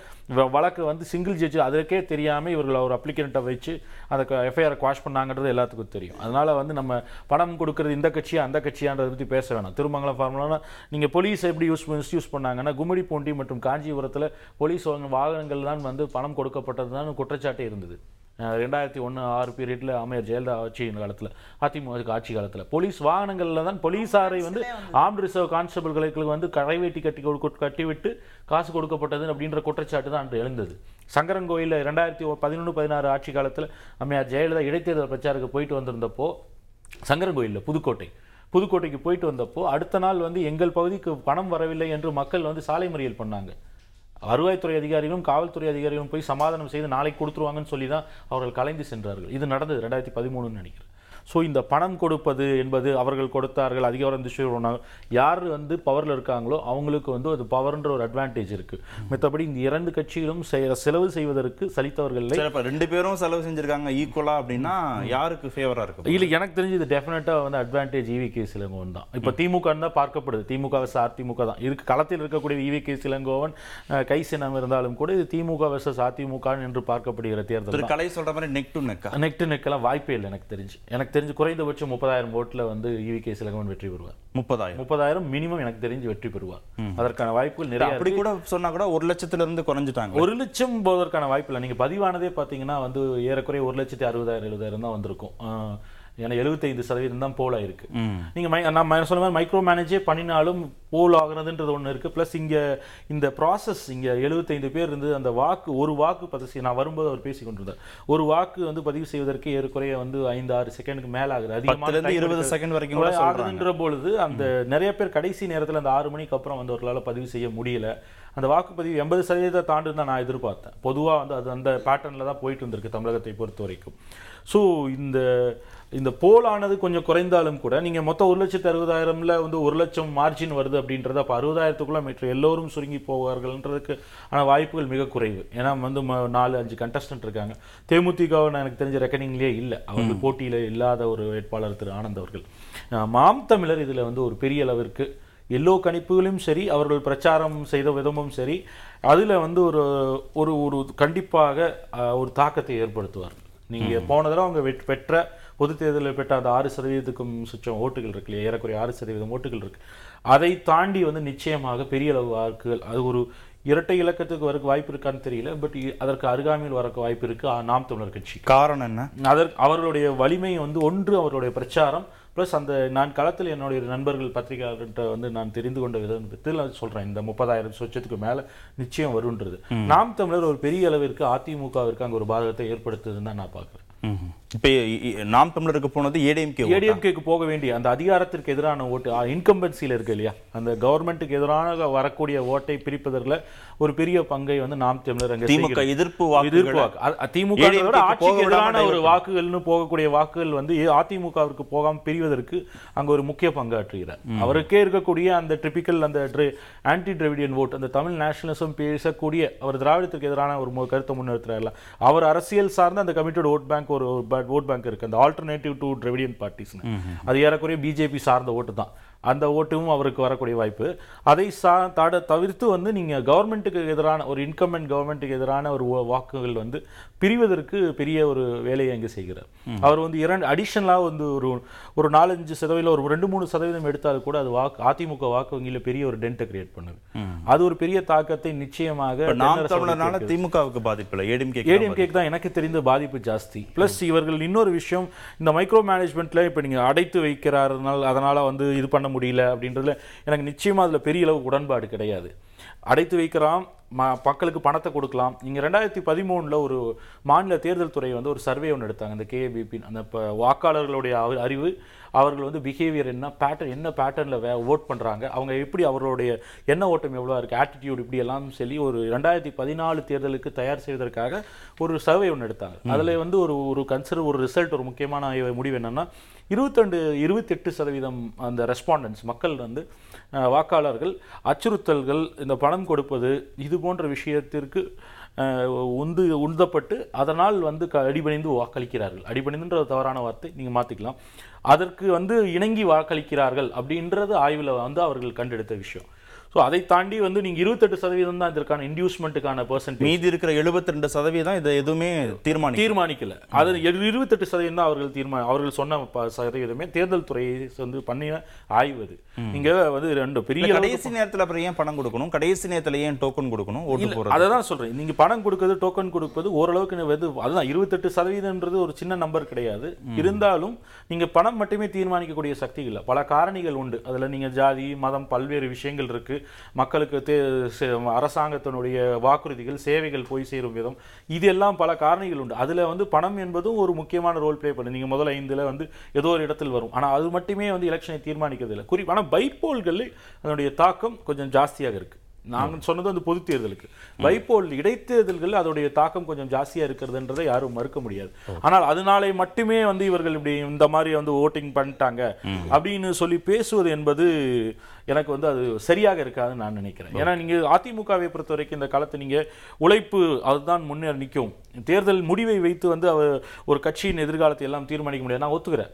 வழக்கு வந்து சிங்கிள் ஜட்ஜு அதற்கே தெரியாமல் இவர்கள் ஒரு அப்ளிகண்ட்டை வச்சு அந்த எஃப்ஐஆர் குவாஷ் பண்ணாங்கன்றது எல்லாத்துக்கும் தெரியும். அதனால் வந்து நம்ம பணம் கொடுக்கறது இந்த கட்சியா அந்த கட்சியான்றதை பற்றி பேச வேணாம். திருமங்கலம் ஃபார்முலானா நீங்கள் போலீஸ் எப்படி யூஸ் மிஸ்யூஸ் பண்ணாங்கன்னா கும்மிடிப்பூண்டி மற்றும் காஞ்சிபுரத்தில் போலீஸ் வாகனங்கள் தான் வந்து பணம் கொடுக்கப்பட்டது தான் குற்றச்சாட்டே இருந்தது. ரெண்டாயிரத்தி ஒன்று ஆறு பீரியடில் அமையர் ஜெயலலிதா ஆட்சி காலத்தில் அதிமுக ஆட்சி காலத்தில். போலீஸ் வாகனங்களில் தான் போலீஸாரை வந்து ஆர்ம்டு ரிசர்வ் கான்ஸ்டபிள்களுக்கு வந்து கடைவேட்டி கட்டி கொடு- கட்டிவிட்டு காசு கொடுக்கப்பட்டது அப்படின்ற குற்றச்சாட்டு தான் அன்று எழுந்தது. சங்கரன்கோயிலில் ரெண்டாயிரத்தி பதினொன்று பதினாறு ஆட்சி காலத்தில் அம்மையார் ஜெயலலிதா இடைத்தேர்தல் பிரச்சாரத்துக்கு போயிட்டு வந்திருந்தப்போ சங்கரன்கோயிலில் புதுக்கோட்டை புதுக்கோட்டைக்கு போயிட்டு வந்தப்போ அடுத்த நாள் வந்து எங்கள் பகுதிக்கு பணம் வரவில்லை என்று மக்கள் வந்து சாலை மறியல் பண்ணாங்க. வருவாய்த்துறை அதிகாரிகளும் காவல்துறை அதிகாரிகளும் போய் சமாதானம் செய்து நாளைக்கு கொடுத்துருவாங்கன்னு சொல்லி தான் அவர்கள் கலைந்து சென்றார்கள். இது நடந்தது ரெண்டாயிரத்தி பதிமூணுன்னு நினைக்கிறேன். ஸோ இந்த பணம் கொடுப்பது என்பது அவர்கள் கொடுத்தார்கள். அதிகாரம் திசை யார் வந்து பவரில் இருக்காங்களோ அவங்களுக்கு வந்து அது பவர்ன்ற ஒரு அட்வான்டேஜ் இருக்கு. மற்றபடி இந்த இரண்டு கட்சிகளும் செலவு செய்வதற்கு சலித்தவர்கள் இல்லை. அப்ப ரெண்டு பேரும் செலவு செஞ்சிருக்காங்க ஈக்குவலா அப்படின்னா யாருக்கு ஃபேவரா இருக்கு இல்ல எனக்கு தெரிஞ்சு இது டெஃபினட்டாக வந்து அட்வான்டேஜ் இவி கே சிலங்கோவன் தான். இப்போ திமுக தான் பார்க்கப்படுது. திமுக வர்சஸ் அதிமுக தான். இருக்கு களத்தில் இருக்கக்கூடிய இவி கே சிலங்கோவன் கை சின்னம் இருந்தாலும் கூட இது திமுக வர்சஸ் அதிமுக என்று பார்க்கப்படுகிற தேர்தல் திரு கலை சொல்ற மாதிரி நெக் டு நெக்கா நெக் டு நெக்கெல்லாம் வாய்ப்பே இல்லை எனக்கு தெரிஞ்சு. எனக்கு தெரிஞ்சு குறைந்தபட்சம் முப்பதாயிரம் ஓட்டில் வந்து இவி கே சிலங்கோவன் வெற்றி பெறுவார். முப்பதாயிரம். முப்பதாயிரம் மினிமம் எனக்கு தெரிஞ்சு வெற்றி பெறுவார். அதற்கான வாய்ப்புகள் நிறைய அப்படி கூட சொன்னா கூட ஒரு லட்சத்துல இருந்து குறைஞ்சிட்டாங்க. ஒரு லட்சம் போவதற்கான வாய்ப்பு இல்லை. நீங்கள் பதிவானதே பார்த்தீங்கன்னா வந்து ஏறக்குறைய ஒரு லட்சத்தி அறுபதாயிரம் எழுபதாயிரம் தான் வந்திருக்கும். ஏன்னா எழுபத்தைந்து சதவீதம் தான் போல் ஆயிருக்கு நீங்கள் நான் சொன்ன மாதிரி மைக்ரோ மேனேஜே பண்ணினாலும் போல் ஆகுறதுன்றது ஒன்று இருக்குது ப்ளஸ் இங்கே இந்த ப்ராசஸ் இங்கே எழுபத்தைந்து பேர் இருந்து அந்த வாக்கு ஒரு வாக்கு பதிவு நான் வரும்போது அவர் பேசி கொண்டிருந்தார். ஒரு வாக்கு வந்து பதிவு செய்வதற்கு ஏறக்குறைய வந்து ஐந்து ஆறு செகண்டுக்கு மேலே ஆகுது. time இருபது. செகண்ட் வரைக்கும் ஆகுதுன்ற பொழுது அந்த நிறைய பேர் கடைசி நேரத்தில் அந்த ஆறு மணிக்கு அப்புறம் வந்து அவர்களால் பதிவு செய்ய முடியல. அந்த வாக்குப்பதிவு எண்பது சதவீதத்தை தாண்டு தான் நான் எதிர்பார்த்தேன். பொதுவாக வந்து அது அந்த பேட்டர்னில் தான் போயிட்டு இருந்திருக்கு தமிழகத்தை பொறுத்த வரைக்கும். ஸோ இந்த இந்த போலானது கொஞ்சம் குறைந்தாலும் கூட நீங்கள் மொத்தம் ஒரு லட்சத்து அறுபதாயிரம்ல வந்து ஒரு லட்சம் மார்ஜின் வருது அப்படின்றது அப்போ அறுபதாயிரத்துக்குள்ள மற்ற எல்லோரும் சுருங்கி போவார்கள்ன்றதுக்கு ஆனால் வாய்ப்புகள் மிக குறைவு. ஏன்னா வந்து நாலு அஞ்சு கண்டஸ்டன்ட் இருக்காங்க. தேமுதிகவை நான் எனக்கு தெரிஞ்ச ரெக்கனிங்லேயே இல்லை. அவர்கள் போட்டியில் இல்லாத ஒரு வேட்பாளர் திரு ஆனந்த் அவர்கள். மாம் தமிழர் இதில் வந்து ஒரு பெரிய அளவிற்கு எல்லோ கணிப்புகளும் சரி அவர்கள் பிரச்சாரம் செய்த விதமும் சரி அதில் வந்து ஒரு ஒரு ஒரு கண்டிப்பாக ஒரு தாக்கத்தை ஏற்படுத்துவார். நீங்க போன தடவை அவங்க பெற்ற பொது தேர்தலில் பெற்ற அந்த ஆறு சதவீதத்துக்கும் சுற்றம் ஓட்டுகள் இருக்கு இல்லையா? ஏறக்குறைய ஆறு சதவீதம் ஓட்டுகள் இருக்கு. அதை தாண்டி வந்து நிச்சயமாக பெரிய அளவு வாக்குகள் அது ஒரு இரட்டை இலக்கத்துக்கு வரக்கு வாய்ப்பு இருக்கான்னு தெரியல. பட் அதற்கு அருகாமையில் வரக்கு வாய்ப்பு இருக்கு. நாம் தமிழர் கட்சி. காரணம் என்ன? அதற்கு அவர்களுடைய வலிமை வந்து ஒன்று அவருடைய பிரச்சாரம். ப்ளஸ் அந்த நான் களத்தில் என்னுடைய நண்பர்கள் பத்திரிகையாளர்கிட்ட வந்து நான் தெரிந்து கொண்ட விதத்தில் நான் சொல்றேன். இந்த முப்பதாயிரம் சொச்சத்துக்கு மேல நிச்சயம் வருன்றது. நாம் தமிழர் ஒரு பெரிய அளவிற்கு அதிமுகவிற்கு அங்க ஒரு பாதகத்தை ஏற்படுத்துதுன்னு தான் நான் பார்க்குறேன். இப்ப நாம் தமிழருக்கு போனது ஏடிஎம்கே ஏடிஎம்கேக்கு போக வேண்டிய அந்த அதிகாரத்திற்கு எதிரான ஓட்டு இன்கம்பன்சியில் இருக்கு இல்லையா? அந்த கவர்மெண்ட்டுக்கு எதிரான வரக்கூடிய ஓட்டை பிரிப்பதில் ஒரு பெரிய பங்கை வந்து நாம் தமிழர் அங்கே திமுக. எதிர்ப்பு எதிர்ப்பு வாக்கு. திமுக ஆட்சிக்கு எதிரான ஒரு வாக்குகள்னு போகக்கூடிய வாக்குகள் வந்து அதிமுகவிற்கு போகாம பிரிவதற்கு அங்க ஒரு முக்கிய பங்காற்றுகிறார். அவருக்கே இருக்கக்கூடிய அந்த டிபிக்கல் அந்த ஆன்டி டிராவிடியன் ஓட் அந்த தமிழ் நேஷனலிசம் பேசக்கூடிய அவர் திராவிடத்திற்கு எதிரான ஒரு கருத்தை முன்னிறுத்துறாருல. அவர் அரசியல் சார்ந்த அந்த கமிட்டட் ஓட் பேங்க் ஒரு ஓட் பேங்க் இருக்கு. அந்த ஆல்டர்னேட்டிவ் டு டிராவிடியன் பார்ட்டிஸ் அது ஏறக்குறைய பிஜேபி சார்ந்த ஓட்டு தான். அந்த ஓட்டும் அவருக்கு வரக்கூடிய வாய்ப்பு. அதை சா தவிர்த்து வந்து நீங்க கவர்மெண்ட்டுக்கு எதிரான ஒரு இன்கமெண்ட் கவர்மெண்ட்டுக்கு எதிரான ஒரு வாக்குகள் வந்து பிரிவதற்கு பெரிய ஒரு வேலையை அங்கே செய்கிறார். அவர் வந்து இரண்டு அடிஷனலாக வந்து ஒரு ஒரு நாலஞ்சு சதவீதம் ஒரு ரெண்டு மூணு சதவீதம் எடுத்தால் கூட அது வாக்கு அதிமுக வாக்கு வங்கியில பெரிய ஒரு டென்ட்டை கிரியேட் பண்ணுது. அது ஒரு பெரிய தாக்கத்தை நிச்சயமாக நாம் அவர்களுக்கு திமுகவுக்கு பாதிப்பு இல்லை ஏடிஎம்கே ஏடிஎம்கேக்கு தான் எனக்கு தெரிந்த பாதிப்பு ஜாஸ்தி. ப்ளஸ் இவர்கள் இன்னொரு விஷயம் இந்த மைக்ரோ மேனேஜ்மெண்ட்ல இப்போ நீங்க அடைத்து வைக்கிறாருனால் அதனால வந்து இது பண்ண முடியல அப்படின்றதுல எனக்கு நிச்சயமா அதுல பெரிய அளவு உடன்பாடு கிடையாது. அடைத்து வைக்கிறான் ம- மக்களுக்கு பணத்தை கொடுக்கலாம். இங்க ரெண்டாயிரத்தி பதிமூணுல ஒரு மாநில தேர்தல் துறை வந்து ஒரு சர்வே ஒன்று எடுத்தாங்க. இந்த கேஏபிபி அந்த ப- வாக்காளர்களுடைய அறி- அறிவு அவர்கள் வந்து பிஹேவியர் என்ன பேட்டர்ன் என்ன பேட்டர்னில் வே ஓட் பண்ணுறாங்க அவங்க எப்படி அவர்களுடைய எண்ண ஓட்டம் எவ்வளோ இருக்குது ஆட்டிடியூட் இப்படி எல்லாம் சொல்லி ஒரு ரெண்டாயிரத்தி பதினாலு தேர்தலுக்கு தயார் செய்வதற்காக ஒரு சர்வே ஒன்று எடுத்தாங்க. அதில் வந்து ஒரு ஒரு கன்சிடர் ஒரு ரிசல்ட் ஒரு முக்கியமான முடிவு என்னன்னா இருபத்தெண்டு இருபத்தெட்டு சதவீதம் அந்த ரெஸ்பாண்டன்ஸ் மக்கள் வந்து வாக்காளர்கள் அச்சுறுத்தல்கள் இந்த பணம் கொடுப்பது இது போன்ற விஷயத்திற்கு உந்து உந்தப்பட்டு அதனால் வந்து க- அடிபணிந்து வாக்களிக்கிறார்கள். அடிபணிந்துன்ற தவறான வார்த்தை நீங்கள் மாற்றிக்கலாம் அதற்கு வந்து இணங்கி வாக்களிக்கிறார்கள் அப்படின்றது ஆய்வில் வந்து அவர்கள் கண்டெடுத்த விஷயம். ஸோ அதை தாண்டி வந்து நீங்கள் இருபத்தெட்டு சதவீதம் தான் இதற்கான இன்டியூஸ்மெண்ட்டுக்கான பர்சன்டேஜ் மீதி இருக்கிற 72% சதவீதம் இதை எதுவுமே தீர்மானிக்க தீர்மானிக்கல. அது இருபத்தெட்டு சதவீதம் தான் அவர்கள் தீர்மானம் அவர்கள் சொன்ன சதவீதமே தேர்தல் துறை வந்து பண்ணின ஆய்வு அது. நீங்க வந்து ரெண்டு பெரிய கடைசி நேரத்துல அப்புறம் ஏன் பணம் கொடுக்கணும்? கடைசி நேரத்துல ஏன் டோக்கன் கொடுக்கணும்? ஓட்டு போறது அதை தான் சொல்றேன். நீங்க பணம் கொடுக்கிறது டோக்கன் கொடுப்பது ஓரளவுக்கு வந்து அதுதான் இருபத்தெட்டு சதவீதம்ன்றது ஒரு சின்ன நம்பர் கிடையாது. இருந்தாலும் நீங்க பணம் மட்டுமே தீர்மானிக்கக்கூடிய சக்தி இல்லை. பல காரணிகள் உண்டு. அதுல நீங்க ஜாதி மதம் பல்வேறு விஷயங்கள் இருக்கு. மக்களுக்கு தே- அரசாங்கத்தினுடைய வாக்குறுதிகள் சேவைகள் போய் சேரும் விதம். இது எல்லாம் பல காரணிகள் உண்டு. அதில் வந்து பணம் என்பதும் ஒரு முக்கியமான ரோல் ப்ளே பண்ணு நீங்கள் முதல் ஐந்தில் வந்து ஏதோ ஒரு இடத்தில் வரும். ஆனால் அது மட்டுமே வந்து எலெக்ஷனை தீர்மானிக்கிறது இல்லை. குறிப்பான ஆனால் பைப்போல்களில் அதனுடைய தாக்கம் கொஞ்சம் ஜாஸ்தியாக இருக்குது நாங்கள் சொன்னது வந்து பொது தேர்தலுக்கு. வைப்போல் இடைத்தேர்தல்கள் அதோடைய தாக்கம் கொஞ்சம் ஜாஸ்தியா இருக்கிறதுன்றதை யாரும் மறுக்க முடியாது. ஆனால் அதனாலே மட்டுமே வந்து இவர்கள் இப்படி இந்த மாதிரி வந்து ஓட்டிங் பண்ணிட்டாங்க அப்படின்னு சொல்லி பேசுவது என்பது எனக்கு வந்து அது சரியாக இருக்காதுன்னு நான் நினைக்கிறேன். ஏன்னா நீங்க அதிமுகவை பொறுத்த வரைக்கும் இந்த காலத்தை நீங்க உழைப்பு அதுதான் முன்னேற நிற்கும். தேர்தல் முடிவை வைத்து வந்து அவ ஒரு கட்சியின் எதிர்காலத்தை எல்லாம் தீர்மானிக்க முடியாது. நான் ஒத்துக்கிறேன்.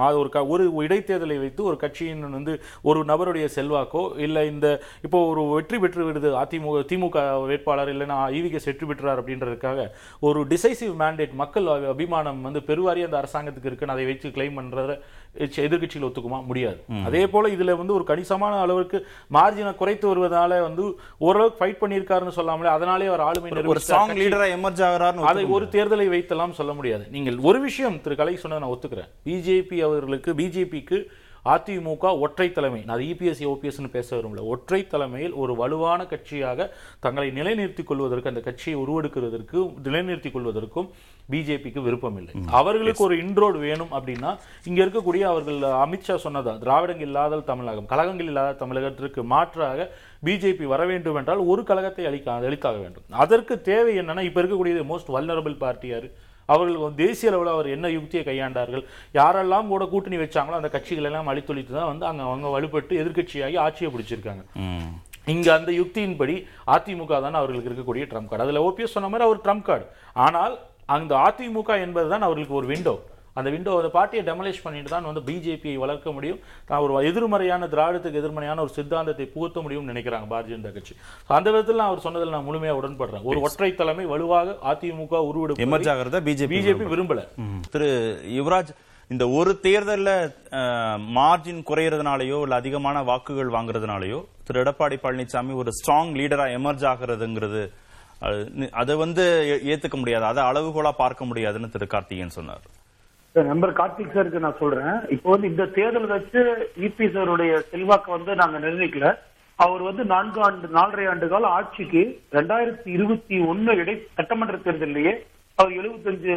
அது ஒரு க ஒரு இடைத்தேர்தலை வைத்து ஒரு கட்சியின் வந்து ஒரு நபருடைய செல்வாக்கோ இல்லை இந்த இப்போ ஒரு வெற்றி பெற்று விடுது அதிமுக திமுக வேட்பாளர் இல்லைன்னா ஈவிகேஸ் வெற்றி பெற்றார் அப்படின்றதுக்காக ஒரு டிசைசிவ் மேண்டேட் மக்கள் அபி- அபிமானம் வந்து பெருவாரி அந்த அரசாங்கத்துக்கு இருக்குன்னு அதை வச்சு கிளைம் பண்றத எச்ச- எதிர்க்கட்சிகள் ஒத்துக்குமா? முடியாது. அதே போல இதுல வந்து ஒரு கணிசமான அளவுக்கு மார்ஜினை குறைத்து வருவதால வந்து ஓரளவுக்கு ஃபைட் பண்ணியிருக்காருன்னு சொல்லாமலே அதனாலே அவர் ஆளுமை ஒரு. ஸ்ட்ராங் கட்சி- லீடரா எமர்ஜ் ஆகிறாருன்னு அதை ஒரு தேர்தலை வைத்தெல்லாம் சொல்ல முடியாது. நீங்கள் ஒரு விஷயம் திரு கலை சொன்னதை நான் ஒத்துக்கிறேன். பிஜேபி அவர்களுக்கு பிஜேபிக்கு அதிமுக ஒற்றை தலைமை. நான் இபிஎஸ் ஓபிஎஸ்னு பேச விரும்பல. ஒற்றை தலைமையில் ஒரு வலுவான கட்சியாக தங்களை நிலைநிறுத்திக் கொள்வதற்கு அந்த கட்சியை உருவெடுக்கிறதற்கு நிலைநிறுத்திக் கொள்வதற்கும் பிஜேபிக்கு விருப்பம் இல்லை அவர்களுக்கு ஒரு இன்ட்ரோடு வேணும் அப்படின்னா இங்க இருக்கக்கூடிய அவர்கள் அமித்ஷா சொன்னதா திராவிடங்கள் இல்லாத தமிழகம் கழகங்கள் இல்லாத தமிழகத்திற்கு மாற்றாக பிஜேபி வர வேண்டும் என்றால் ஒரு கழகத்தை அளிக்க அளித்தாக வேண்டும். அதற்கு தேவை என்னன்னா இப்ப இருக்கக்கூடிய மோஸ்ட் வல்னரபிள் பார்ட்டியார் அவர்கள் தேசிய அளவில் அவர் என்ன யுக்தியை கையாண்டார்கள்? யாரெல்லாம் கூட கூட்டணி வச்சாங்களோ அந்த கட்சிகள் எல்லாம் அழித்தொழித்து தான் வந்து அங்க அவங்க வலுப்பட்டு எதிர்க்கட்சியாகி ஆட்சியை பிடிச்சிருக்காங்க. இங்க அந்த யுக்தியின்படி அதிமுக தான் அவர்களுக்கு இருக்கக்கூடிய ட்ரம்ப் கார்டு அதுல ஓபிஎஸ் சொன்ன மாதிரி அவர் ட்ரம்ப் கார்டு ஆனால் அந்த அதிமுக என்பதுதான் அவர்களுக்கு ஒரு விண்டோ அந்த விண்டோ அந்த பார்ட்டியை டெமலிஷ் பண்ணிட்டு தான் வந்து பிஜேபியை வளர்க்க முடியும். தான் ஒரு எதிர்மறையான திராவிடத்துக்கு எதிர்மறையான ஒரு சித்தாந்தத்தை புகுத்த முடியும்னு நினைக்கிறாங்க பாரதிய ஜனதா கட்சி. அந்த விதத்தில் நான் அவர் சொன்னதில் நான் முழுமையா உடன்படுறேன். ஒரு ஒற்றை தலைமை வலுவாக அதிமுக உருவெடுப்பு எமர்ஜ் ஆகிறத பிஜேபி பிஜேபி விரும்பல? திரு யுவராஜ் இந்த ஒரு தேர்தல்ல மார்ஜின் குறையறதுனாலயோ இல்ல அதிகமான வாக்குகள் வாங்குறதுனாலயோ திரு எடப்பாடி பழனிசாமி ஒரு ஸ்ட்ராங் லீடரா எமர்ஜ் ஆகிறதுங்கிறது அது வந்து ஏ- ஏத்துக்க முடியாது. அதை அளவுகோலா பார்க்க முடியாதுன்னு திரு கார்த்திகேயன் சொன்னார். நம்பர் கார்த்திக் சாருக்கு நான் சொல்றேன். இப்போ வந்து இந்த தேர்தல் வச்சு இபி சாருடைய செல்வாக்கு வந்து நாங்க நிர்ணயிக்கல. அவர் வந்து நான்கு ஆண்டு நாலரை ஆண்டு கால ஆட்சிக்கு ரெண்டாயிரத்தி இருபத்தி ஒண்ணு இடை சட்டமன்ற தேர்தலிலேயே அவர் எழுபத்தஞ்சு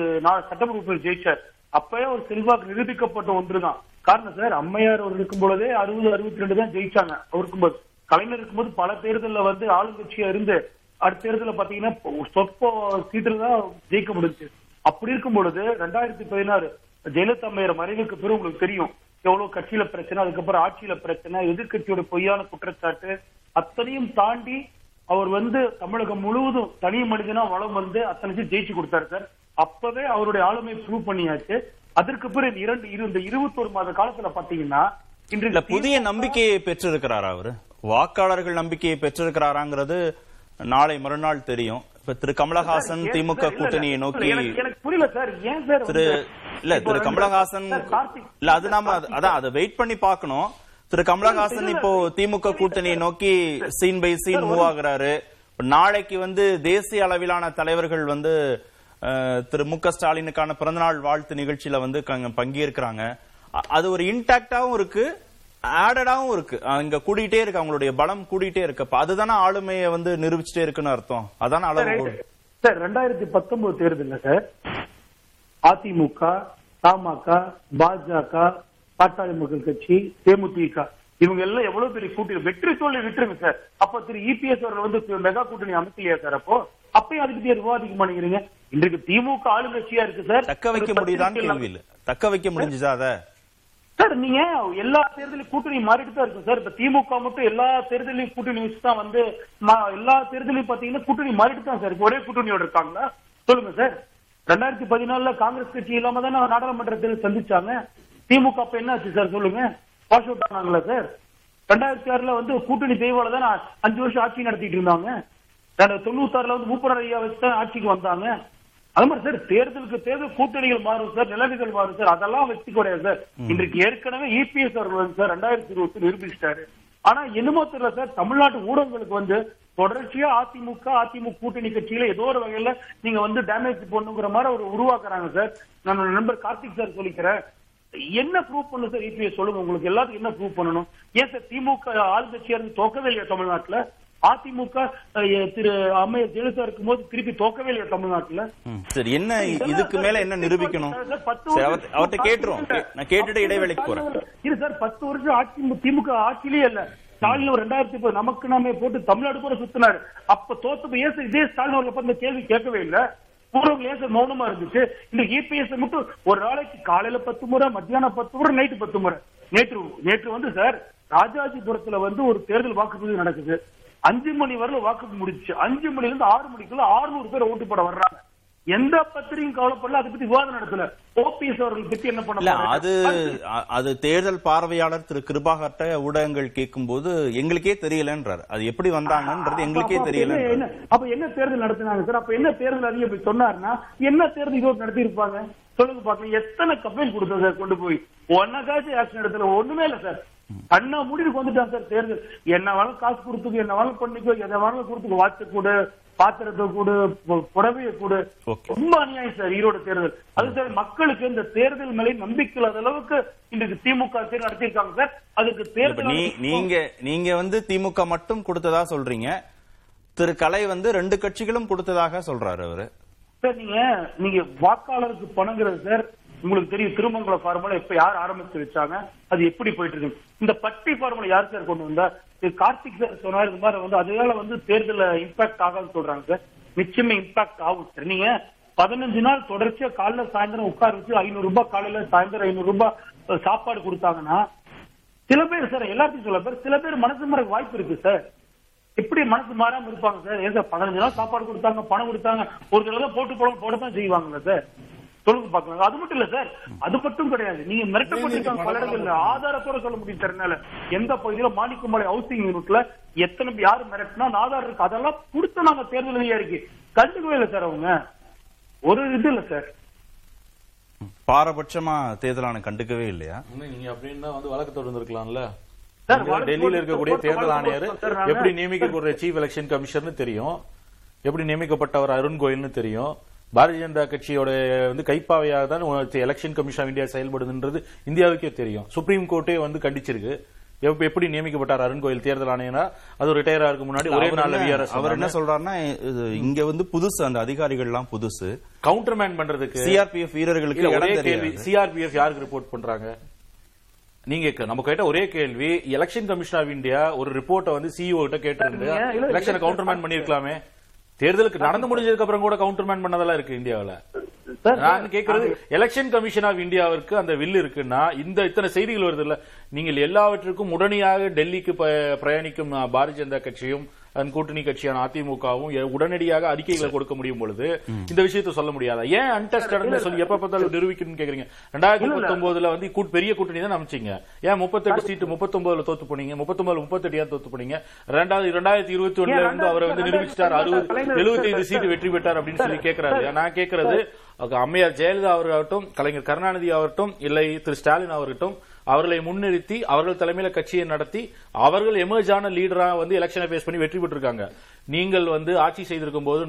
சட்டமன்ற உறுப்பினர் ஜெயிச்சார். அப்பயே ஒரு செல்வாக்கு நிரூபிக்கப்பட்ட ஒன்றுதான். காரணம் சார் அம்மையார் அவர் இருக்கும் பொழுதே அறுபது அறுபத்தி ரெண்டு தான் ஜெயிச்சாங்க. அவருக்கும் போது கலைஞர் இருக்கும்போது பல தேர்தலில் வந்து ஆளுங்கட்சியா இருந்து அடுத்த தேர்தலில் பாத்தீங்கன்னா சொற்ப சீட்டில் தான் ஜெயிக்க முடிஞ்சு அப்படி இருக்கும் பொழுது ரெண்டாயிரத்தி பதினாறு ஜெயலலிதா அம்மையார் மறைவுக்கு பிறகு உங்களுக்கு தெரியும் எவ்வளவு கட்சியில பிரச்சனை அதுக்கப்புறம் ஆட்சியில பிரச்சனை எதிர்க்கட்சியோட பொய்யான குற்றச்சாட்டு அத்தனையும் தாண்டி அவர் வந்து தமிழகம் முழுவதும் தனி மனிதனா வளம் வந்து அத்தனை ஜெயிச்சு கொடுத்தாரு சார். அப்பவே அவருடைய ஆளுமை ப்ரூவ் பண்ணியாச்சு. அதற்கு பிறகு இரண்டு இந்த இருபத்தொரு மாத காலத்துல பாத்தீங்கன்னா இன்று புதிய நம்பிக்கையை பெற்றிருக்கிறாரா அவரு? வாக்காளர்கள் நம்பிக்கையை பெற்றிருக்கிறாராங்கிறது நாளை மறுநாள் தெரியும். திரு கமலஹாசன் திமுக கூட்டணியை நோக்கி எனக்கு- எனக்கு புரியல சார். ஏன் சார் திரு இல்ல திரு கமலஹாசன் இல்ல அது நாம அது- அதான் அதை வெயிட் பண்ணி பார்க்கணும். திரு கமலஹாசன் இப்போ திமுக கூட்டணியை நோக்கி சீன் பை சீன் மூவ் ஆகுறாரு. நாளைக்கு வந்து தேசிய அளவிலான தலைவர்கள் வந்து திரு மு க ஸ்டாலினுக்கான பிறந்தநாள் வாழ்த்து நிகழ்ச்சியில வந்து பங்கேற்கிறாங்க. அது ஒரு இன்டாக்டாவும் இருக்கு. ஆடடாவும் இருக்கு. அங்க கூடிட்டே இருக்கு. அவங்களுடைய பலம் கூடிட்டே இருக்கு. அப்ப அதுதானே ஆளுமையை வந்து நிரூபிச்சுட்டே இருக்குன்னு அர்த்தம்? அதான அளவு சார் ரெண்டாயிரத்தி பத்தொன்பது தேர்தல்ல சார் அதிமுக தமாக பாஜக பாட்டாளி மக்கள் கட்சி தேமுதிக இவங்க எல்லாம் எவ்வளவு பெரிய கூட்டணி? வெற்றி தோல்வி விட்டுருங்க சார். அப்ப திரு இபிஎஸ் அவர்கள் வந்து மெகா கூட்டணி அமைக்கலையா சார் அப்போ? அப்பயும் அதுக்கு பேர் விவாதிக்க மாட்டேங்கிறீங்க. இன்றைக்கு திமுக ஆளுங்கட்சியா இருக்கு சார். தக்க வைக்க முடியுதான்னு கேள்வி தக்க வைக்க முடிஞ்சுதா அத? சார் நீங்க எல்லா தேர்தலையும் கூட்டணி மாறிட்டு தான் இருக்கும் சார். இப்ப திமுக மட்டும் எல்லா தேர்தலையும் கூட்டணி வச்சு தான் வந்து எல்லா தேர்தலையும் பாத்தீங்கன்னா கூட்டணி மாறிட்டு தான் சார். ஒரே கூட்டணியோட இருக்காங்களா? சொல்லுங்க சார். ரெண்டாயிரத்தி பதினாலுல காங்கிரஸ் கட்சி இல்லாம தானே நாடாளுமன்றத்தில் சந்திச்சாங்க. திமுக அப்ப என்ன ஆச்சு சார்? சொல்லுங்க. வாஷ் அவுட் ஆனாங்களா சார்? ரெண்டாயிரத்தி ஆறுல வந்து கூட்டணி தெய்வால தான் அஞ்சு வருஷம் ஆட்சி நடத்திட்டு இருந்தாங்க. தொண்ணூத்தாறுல வந்து மூப்பனார் ஐயா வச்சு தான் ஆட்சிக்கு வந்தாங்க. அது மாதிரி சார் தேர்தலுக்கு தேர்தல் கூட்டணிகள் மாறும் சார் நிலைமைகள் மாறும் சார் அதெல்லாம் வெற்றி கிடையாது சார். இன்றைக்கு ஏற்கனவே இபிஎஸ் அவர்கள் வந்து சார் ரெண்டாயிரத்தி இருபத்தி நிரூபிச்சிட்டாரு. ஆனா என்னமோ தெரியல சார் தமிழ்நாட்டு ஊடகங்களுக்கு வந்து தொடர்ச்சியா அதிமுக அதிமுக கூட்டணி கட்சியில ஏதோ ஒரு வகையில நீங்க வந்து டேமேஜ் பண்ணுங்கிற மாதிரி ஒரு உருவாக்குறாங்க சார். நான் நண்பர் கார்த்திக் சார் சொல்லிக்கிறேன். என்ன ப்ரூவ் பண்ணு சார் இபிஎஸ் சொல்லுங்க. உங்களுக்கு எல்லாத்துக்கும் என்ன ப்ரூவ் பண்ணணும்? ஏன் சார் திமுக ஆளுங்கட்சியா இருந்து தோக்கவே இல்லையா தமிழ்நாட்டுல? அதிமுக திரு அம்மையார் ஜெயலலிதா இருக்கும்போது திருப்பி தோக்கவே இல்லையா தமிழ்நாட்டுல? சரி என்ன இதுக்கு மேல என்ன நிரூபிக்கணும்? அவர்ட்ட கேட்டுரும் நான் கேட்டுட்டு இடைவேளைக்கு போறேன். இது சார் பத்து வருஷம் ஆட்சி திமுக ஆட்சியிலே இல்ல. ஸ்டாலின் ஒரு ரெண்டாயிரத்தி பத்து நமக்கு நாமே போட்டு தமிழ்நாடு கூட சுத்தினாரு. அப்ப தோத்து போய் ஏன் சார் இதே ஸ்டாலின் அவர்கள் இந்த கேள்வி கேட்கவே இல்ல? பூர்வங்கள் ஏன் சார் மௌனமா இருந்துச்சு? இந்த இபிஎஸ் மட்டும் ஒரு நாளைக்கு காலையில பத்து முறை மத்தியானம் பத்து முறை நைட்டு பத்து முறை. நேற்று நேற்று வந்து சார் ராஜாஜிபுரத்துல வந்து ஒரு தேர்தல் வாக்குப்பதிவு நடக்குது. அஞ்சு மணி வரல வாக்கு முடிச்சு அஞ்சு மணில இருந்து ஆறு மணிக்குள்ள 600 பேர் ஓட்டு போட வர்றாங்க. எந்த பத்திரிகையும் கவலைப்படல. அதை பத்தி விவாதம் நடத்தல. ஓபிஎஸ் அவர்கள் பத்தி என்ன பண்ண இல்ல போறாங்க? அது அது தேர்தல் பார்வையாளர் திரு கிருபாகர்ட்ட ஊடகங்கள் கேட்கும்போது எங்களுக்கே தெரியலன்றார். அது எப்படி வந்தாங்கன்றது எங்களுக்கே தெரியல அப்ப என்ன தேர்தல் நடத்தினாங்க சார்? அப்ப என்ன தேர்தல் அதிகம் இப்படி சொன்னாருன்னா என்ன தேர்தல் இதோடு நடத்தி இருப்பாங்க சொல்லுங்க பாக்கலாம் எத்தனை கம்பெயின் கொடுத்தோம் சார் கொண்டு போய்? ஒன்னக்காச்சும் ஆக்ஷன் எடுத்துல. ஒண்ணுமே இல்ல சார். அண்ணா முடிவுக்கு வந்துட்டான் சார் தேர்தல். என்ன வேணாலும் காசு கொடுத்துக்கோ என்ன வேணாலும் பண்ணிக்கோ எதை வேணாலும் கொடுத்துக்கோ. வாட்ச கூடு பாத்திரத்தை கூடு புடவையை கூடு. ரொம்ப அநியாயம் சார் ஈரோடு தேர்தல். அது சார் மக்களுக்கு இந்த தேர்தல் மேலே நம்பிக்கை இல்லாத அளவுக்கு இன்றைக்கு திமுக தேர்தல் நடத்தியிருக்காங்க சார். அதுக்கு தேர்தல் நீங்க நீங்க வந்து திமுக மட்டும் கொடுத்ததா சொல்றீங்க. திரு கலை வந்து ரெண்டு கட்சிகளும் கொடுத்ததாக சொல்றாரு அவரு. சார் நீங்க நீங்க வாக்காளருக்கு பணங்கிறது சார் உங்களுக்கு தெரியும் திருமங்கல ஃபார்முலா எப்ப யார் ஆரம்பிச்சு வச்சாங்க அது எப்படி போயிட்டு இருக்கு. இந்த பட்டி ஃபார்முலா யார் சார் கொண்டு வந்தா? திரு கார்த்திக் சார் சொன்னார் இந்த மாதிரி வந்து அதனால வந்து தேர்தல இம்பாக்ட் ஆகாதுன்னு சொல்றாங்க சார். நிச்சயமா இம்பாக்ட் ஆகும் சார். நீங்க பதினஞ்சு நாள் தொடர்ச்சியா காலைல சாயந்தரம் உட்கார வச்சு ஐநூறு ரூபாய் காலையில சாயந்தரம் ஐநூறு ரூபாய் சாப்பாடு கொடுத்தாங்கன்னா சில பேர் சார் எல்லாத்தையும் சொல்ல பேர் சில பேர் மனசு மாற வாய்ப்பு இருக்கு சார். எப்படி மனசு மாறாம இருப்பாங்க சார்? ஏன் சார் பதினஞ்சு நாள் சாப்பாடு கொடுத்தாங்க பணம் கொடுத்தாங்க ஒரு தடவை போட்டு போட தான் செய்வாங்கல்ல சார்? சொல்லுங்க பாக்கலாம் அது மட்டும் இல்ல சார். அது மட்டும் கிடையாது. நீங்க மிரட்டப்பட்டிருக்காங்க பல இடங்கள்ல ஆதாரத்தோட சொல்ல முடியும் சார் எந்த பகுதியில? மாணிக்கமலை ஹவுசிங் யூனிட்ல எத்தனை பேர் யாரு மிரட்டினா ஆதாரம் இருக்கு. அதெல்லாம் கொடுத்து நாங்க தேர்தல் அதிகாரிக்கு கண்டுக்கவே இல்லை சார் அவங்க. ஒரு இது இல்ல சார். பாரபட்சமா தேர்தல் ஆணையம் கண்டுக்கவே இல்லையா? இன்னும் நீங்க அப்படின்னா வந்து வழக்கு தொடர்ந்துருக்கலாம்ல டெல்லியில இருக்கக்கூடிய தேர்தல் ஆணையர் எப்படி நியமிக்கக்கூடிய சீஃப் எலெக்ஷன் கமிஷனர்னு தெரியும். எப்படி நியமிக்கப்பட்டவர் அருண் கோயல்னு தெரியும். பாரதிய ஜனதா கட்சியோட வந்து கைப்பாவையாக தான் எலெக்ஷன் கமிஷன் ஆஃப் இந்தியா செயல்படுதுன்றது இந்தியாவுக்கே தெரியும். சுப்ரீம் கோர்ட்டே வந்து கண்டிச்சிருக்கு. எப்ப- எப்படி நியமிக்கப்பட்டார் அருண் கோயில் தேர்தல் ஆணையரா? அது ரிட்டையர் ஆகிறதுக்கு முன்னாடி ஒரே அவர் நாள்ல என்ன- விஆர்எஸ் அவர் என்ன சொல்றாருன்னா இங்க வந்து புதுசு அந்த அதிகாரிகள் எல்லாம் புதுசு. கவுண்டர்மேன் பண்றதுக்கு சிஆர்பிஎஃப் வீரர்களுக்கு ஒரே இடம் கேள்வி சிஆர்பிஎஃப் யாருக்கு ரிப்போர்ட் பண்றாங்க? நீங்க நம்ம கேட்ட ஒரே கேள்வி எலெக்ஷன் கமிஷன் ஆஃப் இந்தியா ஒரு ரிப்போர்ட்டை வந்து சிஇஓ கிட்ட கேட்டிருந்து எலெக்ஷனை கவுண்டர்மேன் பண்ணிருக்கலாமே. தேர்தலுக்கு நடந்து முடிஞ்சதுக்கு அப்புறம் கூட கவுண்டர்மேன் பண்ணதெல்லாம் இருக்கு இந்தியாவுல. நான் கேக்குறது எலெக்ஷன் கமிஷன் ஆஃப் இந்தியாவிற்கு அந்த வில் இருக்குன்னா இந்த இத்தனை செய்திகள் வருது இல்ல நீங்கள் எல்லாவற்றுக்கும் உடனடியாக டெல்லிக்கு பிரயாணிக்கும் பாரதிய ஜனதா கட்சியும் அதன் கூட்டணி கட்சியான அதிமுகவும் உடனடியாக அறிக்கைகளை கொடுக்க முடியும் பொழுது இந்த விஷயத்தை சொல்ல முடியாதா? ஏன் அன்டெஸ்டட் சொல்லி எப்ப பார்த்தாலும் நிரூபிக்கணும்னு கேக்குறீங்க. ரெண்டாயிரத்தி பத்தொன்பதுல வந்து கூட்- பெரிய கூட்டணி தான் அமைச்சீங்க ஏன் முப்பத்தெட்டு சீட்டு முப்பத்தொன்பதுல தோத்து போனீங்க? முப்பத்தொன்பதுல முப்பத்தெட்டு ஏன் தோத்து போனீங்க? ரெண்டாவது ரெண்டாயிரத்தி இருபத்தி ஒண்ணுல இருந்து அவரை வந்து நிரூபிச்சிட்டார். அறுபது எழுபத்தைந்து சீட்டு வெற்றி பெற்றார் அப்படின்னு சொல்லி கேட்கிறாரு நான் கேட்கறது அம்மையார் ஜெயலலிதா அவர்களாகட்டும் கலைஞர் கருணாநிதி ஆகட்டும் இல்லை திரு ஸ்டாலின் அவர்கட்டும் அவர்களை முன்னிறுத்தி அவர்கள் தலைமையில கட்சியை நடத்தி அவர்கள் எமர்ஜ் ஆன லீடரா வந்து எலெக்ஷனை பேஸ் பண்ணி வெற்றி பெற்றிருக்காங்க. நீங்கள் வந்து ஆட்சி செய்திருக்கும் போது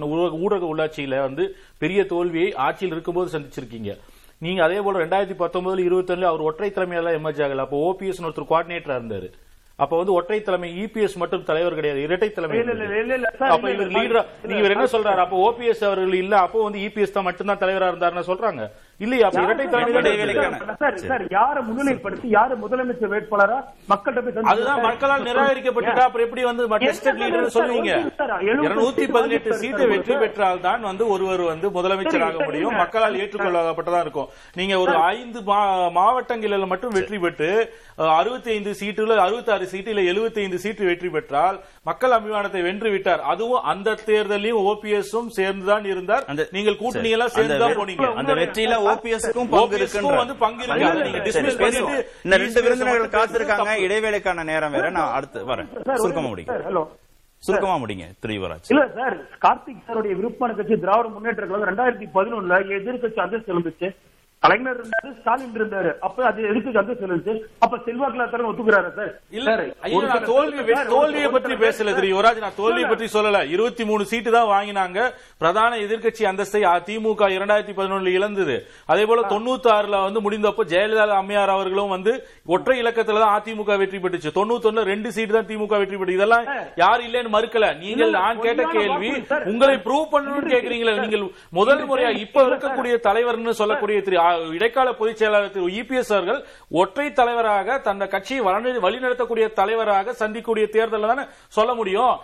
ஊடக உள்ளாட்சியில வந்து பெரிய தோல்வியை ஆட்சியில் இருக்கும்போது சந்திச்சிருக்கீங்க. நீங்க அதே போல ரெண்டாயிரத்தி பத்தொன்பதுல இருபத்தொன்னுல அவர் ஒற்றை தலைமையால எமர்ஜ் ஆகல. அப்போ ஓபிஎஸ் ஒருத்தர் கோஆர்டினேட்டரா இருந்தாரு. அப்ப வந்து ஒற்றை தலைமை இபிஎஸ் மட்டும் தலைவர் கிடையாது. இரட்டை தலைமை அப்ப இவர் லீடரா நீங்க என்ன சொல்றாரு? அப்ப ஓபிஎஸ் அவர்கள் இல்ல. அப்போ வந்து இபிஎஸ் தான் மட்டும்தான் தலைவரா இருந்தாருன்னு சொல்றாங்க. இல்லையா? யார முன்னிலைப்படுத்தி யாரு முதலமைச்சர் வேட்பாளரா மக்கள்கிட்ட அதுதான் மக்களால் நிராகரிக்கப்பட்டுட்டா? அப்புறம் எப்படி வந்து டெஸ்டட் லீடர் சொல்லுவீங்க? இருநூத்தி பதினெட்டு சீட்டை வெற்றி பெற்றால் தான் வந்து ஒருவர் வந்து முதலமைச்சராக சரி, முடியும். மக்களால் ஏற்றுக்கொள்ளப்பட்டதா இருக்கும். நீங்க ஒரு ஐந்து மாவட்டங்களில் மட்டும் வெற்றி பெற்று அறுபத்தி ஐந்து சீட்டுல அறுபத்தி ஆறு சீட்டுல எழுபத்தி ஐந்து சீட்டு வெற்றி பெற்றால் மக்கள் அபிமானத்தை வென்று விட்டார். அதுவும் அந்த தேர்தலையும் ஓபிஎஸும் சேர்ந்துதான் இருந்தார். அந்த- நீங்கள் கூட்டணி எல்லாம் அந்த சேர்ந்து தான் வெ- போனீங்க. அந்த வெற்றியில ஓபிஎஸ்க்கும் பங்கு வந்து இருக்கு. இந்த ரெண்டு விருந்தினர்கள் காத்திருக்காங்க. இடைவேளைக்கான நேரம் வேற. நான் அடுத்து வரேன். சுருக்கமா முடிங்க ஹலோ. சுருக்கமா முடிங்க திரு யுவராஜ் இல்ல சார் கார்த்திக் சாருடைய விருப்பமான கட்சி திராவிட முன்னேற்ற கழகம் ரெண்டாயிரத்தி பதினொன்னுல எதிர்கட்சி அந்தஸ்து இருந்துச்சு கலைஞர் இருந்தாரு ஸ்டாலின் இருந்தாரு. அப்ப அது எதிர்கட்சி அந்தஸ்து இருந்துச்சு? அப்ப செல்வாக்குல தரம் ஒத்துக்கிறாரா சார்? இல்ல தோல்வி தோல்வியை பற்றி பேசல திரு யுவராஜ். நான் தோல்வியை பற்றி சொல்லல. இருபத்தி மூணு சீட்டு தான் வாங்கினாங்க. பிரதான எதிர்க்கட்சி அந்தஸ்தை திமுக இரண்டாயிரத்தி பதினொன்னுல இழந்தது. அதே போல தொண்ணூத்தி ஆறுல வந்து முடிந்தப்போ ஜெயலலிதா அம்மையார் அவர்களும் வந்து ஒற்றை இலக்கத்துல தான் அதிமுக வெற்றி பெற்றுச்சு. தொண்ணூத்தி ரெண்டு சீட்டு தான் திமுக வெற்றி பெற்று. இதெல்லாம் யார் இல்லைன்னு மறுக்கல. நீங்கள் நான் கேட்ட கேள்வி. உங்களை ப்ரூவ் பண்ணணும்னு கேக்குறீங்களா நீங்கள் முதல் முறையா இப்ப இருக்கக்கூடிய தலைவர்னு சொல்லக்கூடிய திரு இடைக்கால பொதுச் செயலாளர் திரு இபிஎஸ் அவர்கள் ஒற்றை தலைவராக தன்னை கட்சியை வழி- வழிநடத்தக்கூடிய தலைவராக சந்திக்கக்கூடிய தேர்தல் தானே சொல்ல முடியும்?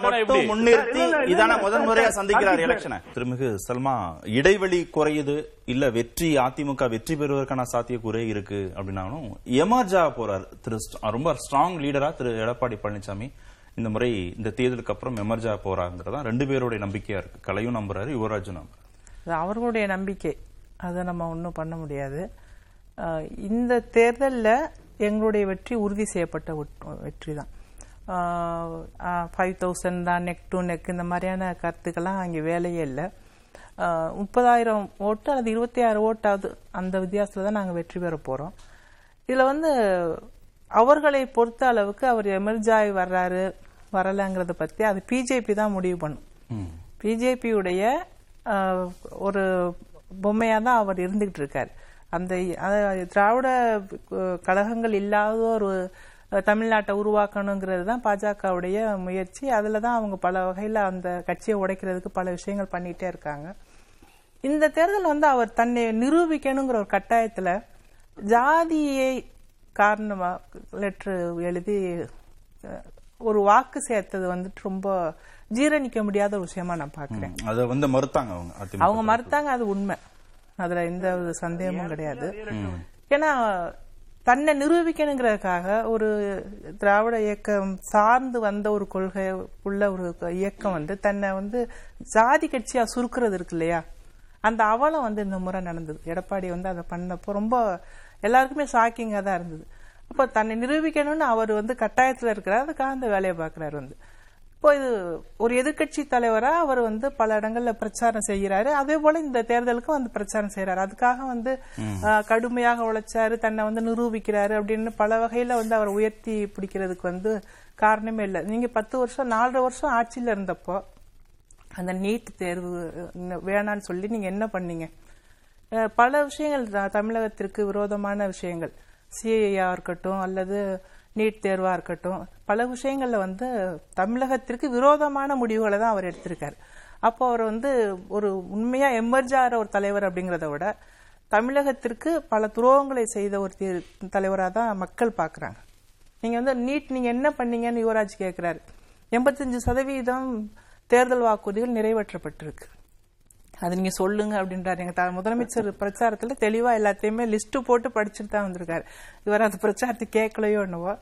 மட்டும் முன்னிறுத்தி இதான முறையா இல்ல, சந்திக்கிறார். எலெக்ஷனை திருமிகு சல்மா இடைவெளி குறையுது இல்ல வெற்றி அதிமுக வெற்றி பெறுவதற்கான சாத்தியக்கூறே இருக்கு அப்படின்னாலும் எமர்ஜா போறார். திரு ரொம்ப ஸ்ட்ராங் லீடரா திரு எடப்பாடி பழனிசாமி இந்த முறை இந்த தேர்தலுக்கு அப்புறம் எமர்ஜா போறாங்கிறதா ரெண்டு பேருடைய நம்பிக்கையா இருக்கு. கலையும் நம்புறாரு யுவராஜும் நம்புறாரு. அது அவர்களுடைய நம்பிக்கை. அதை நம்ம ஒன்றும் பண்ண முடியாது. இந்த தேர்தலில் எங்களுடைய வெற்றி உறுதி செய்யப்பட்ட வெற்றி தான் ஃபைவ் தௌசண்ட் தான் நெக் டு நெக் இந்த மாதிரியான கருத்துக்கெல்லாம் அங்கே வேலையே இல்லை. முப்பதாயிரம் ஓட்டு அல்லது இருபத்தி ஆறு ஓட்டாவது அந்த வித்தியாசத்தில் தான் நாங்கள் வெற்றி பெற போகிறோம் இதில் வந்து அவர்களை பொறுத்த அளவுக்கு அவர் எமர்ஜாய் வர்றாரு வரலைங்கிறத பற்றி அது பிஜேபி தான் முடிவு பண்ணும். பிஜேபியுடைய ஒரு பொம்மையாக தான் அவர் இருந்துகிட்டு இருக்கார். அந்த அதாவது திராவிட கழகங்கள் இல்லாத ஒரு தமிழ்நாட்டை உருவாக்கணுங்கிறது தான் பாஜகவுடைய முயற்சி. அதில் தான் அவங்க பல வகையில் அந்த கட்சியை உடைக்கிறதுக்கு பல விஷயங்கள் பண்ணிகிட்டே இருக்காங்க. இந்த தேர்தல் வந்து அவர் தன்னை நிரூபிக்கணுங்கிற ஒரு கட்டாயத்தில் ஜாதியை காரணமாக லெட்ரு எழுதி ஒரு வாக்கு சேர்த்தது வந்துட்டு ரொம்ப ஜீரணிக்க முடியாத ஒரு விஷயமா நான் பார்க்கிறேன். அதை வந்து மறுத்தாங்க அவங்க அவங்க மறுத்தாங்க அது உண்மை. அதுல எந்த ஒரு சந்தேகமும் கிடையாது. ஏன்னா தன்னை நிரூபிக்கணுங்கிறதுக்காக ஒரு திராவிட இயக்கம் சார்ந்து வந்த ஒரு கொள்கை உள்ள ஒரு இயக்கம் வந்து தன்னை வந்து ஜாதி கட்சியா சுருக்குறது இருக்கு இல்லையா? அந்த அவலம் வந்து இந்த முறை நடந்தது. எடப்பாடி வந்து அதை பண்ணப்போ ரொம்ப எல்லாருக்குமே ஷாக்கிங்காக தான் இருந்தது. அப்போ தன்னை நிரூபிக்கணும்னு அவர் வந்து கட்டாயத்தில் இருக்கிறார் அதுக்காக அந்த வேலையை பார்க்குறாரு வந்து. இப்போ இது ஒரு எதிர்க்கட்சி தலைவரா அவர் வந்து பல இடங்கள்ல பிரச்சாரம் செய்கிறாரு. அதே போல இந்த தேர்தலுக்கும் வந்து பிரச்சாரம் செய்யறாரு அதுக்காக வந்து கடுமையாக உழைச்சாரு தன்னை வந்து நிரூபிக்கிறாரு அப்படின்னு பல வகையில வந்து அவர் உயர்த்தி பிடிக்கிறதுக்கு வந்து காரணமே இல்லை. நீங்க பத்து வருஷம் நாலரை வருஷம் ஆட்சியில இருந்தப்போ அந்த நீட் தேர்வு வேணான்னு சொல்லி நீங்க என்ன பண்ணீங்க? பல விஷயங்கள் தமிழகத்திற்கு விரோதமான விஷயங்கள். சிஏஆ இருக்கட்டும் அல்லது நீட் தேர்வா இருக்கட்டும் பல விஷயங்கள்ல வந்து தமிழகத்திற்கு விரோதமான முடிவுகளை தான் அவர் எடுத்திருக்காரு. அப்போ அவர் வந்து ஒரு உண்மையா எமர்ஜ் ஆகிற ஒரு தலைவர் அப்படிங்கிறத விட தமிழகத்திற்கு பல துரோகங்களை செய்த ஒரு தலைவராக தான் மக்கள் பார்க்குறாங்க நீங்க வந்து நீட் நீங்க என்ன பண்ணீங்கன்னு யுவராஜ் கேட்கிறாரு எண்பத்தஞ்சு சதவீதம் தேர்தல் வாக்குறுதிகள் நிறைவேற்றப்பட்டிருக்கு. அது நீங்க சொல்லுங்க அப்படின்றாரு. எங்க த- முதலமைச்சர் பிரச்சாரத்துல தெளிவா எல்லாத்தையுமே லிஸ்ட் போட்டு படிச்சுட்டு தான் வந்திருக்காரு. இவர் அந்த பிரச்சாரத்தை கேட்கலையோ என்னவோ.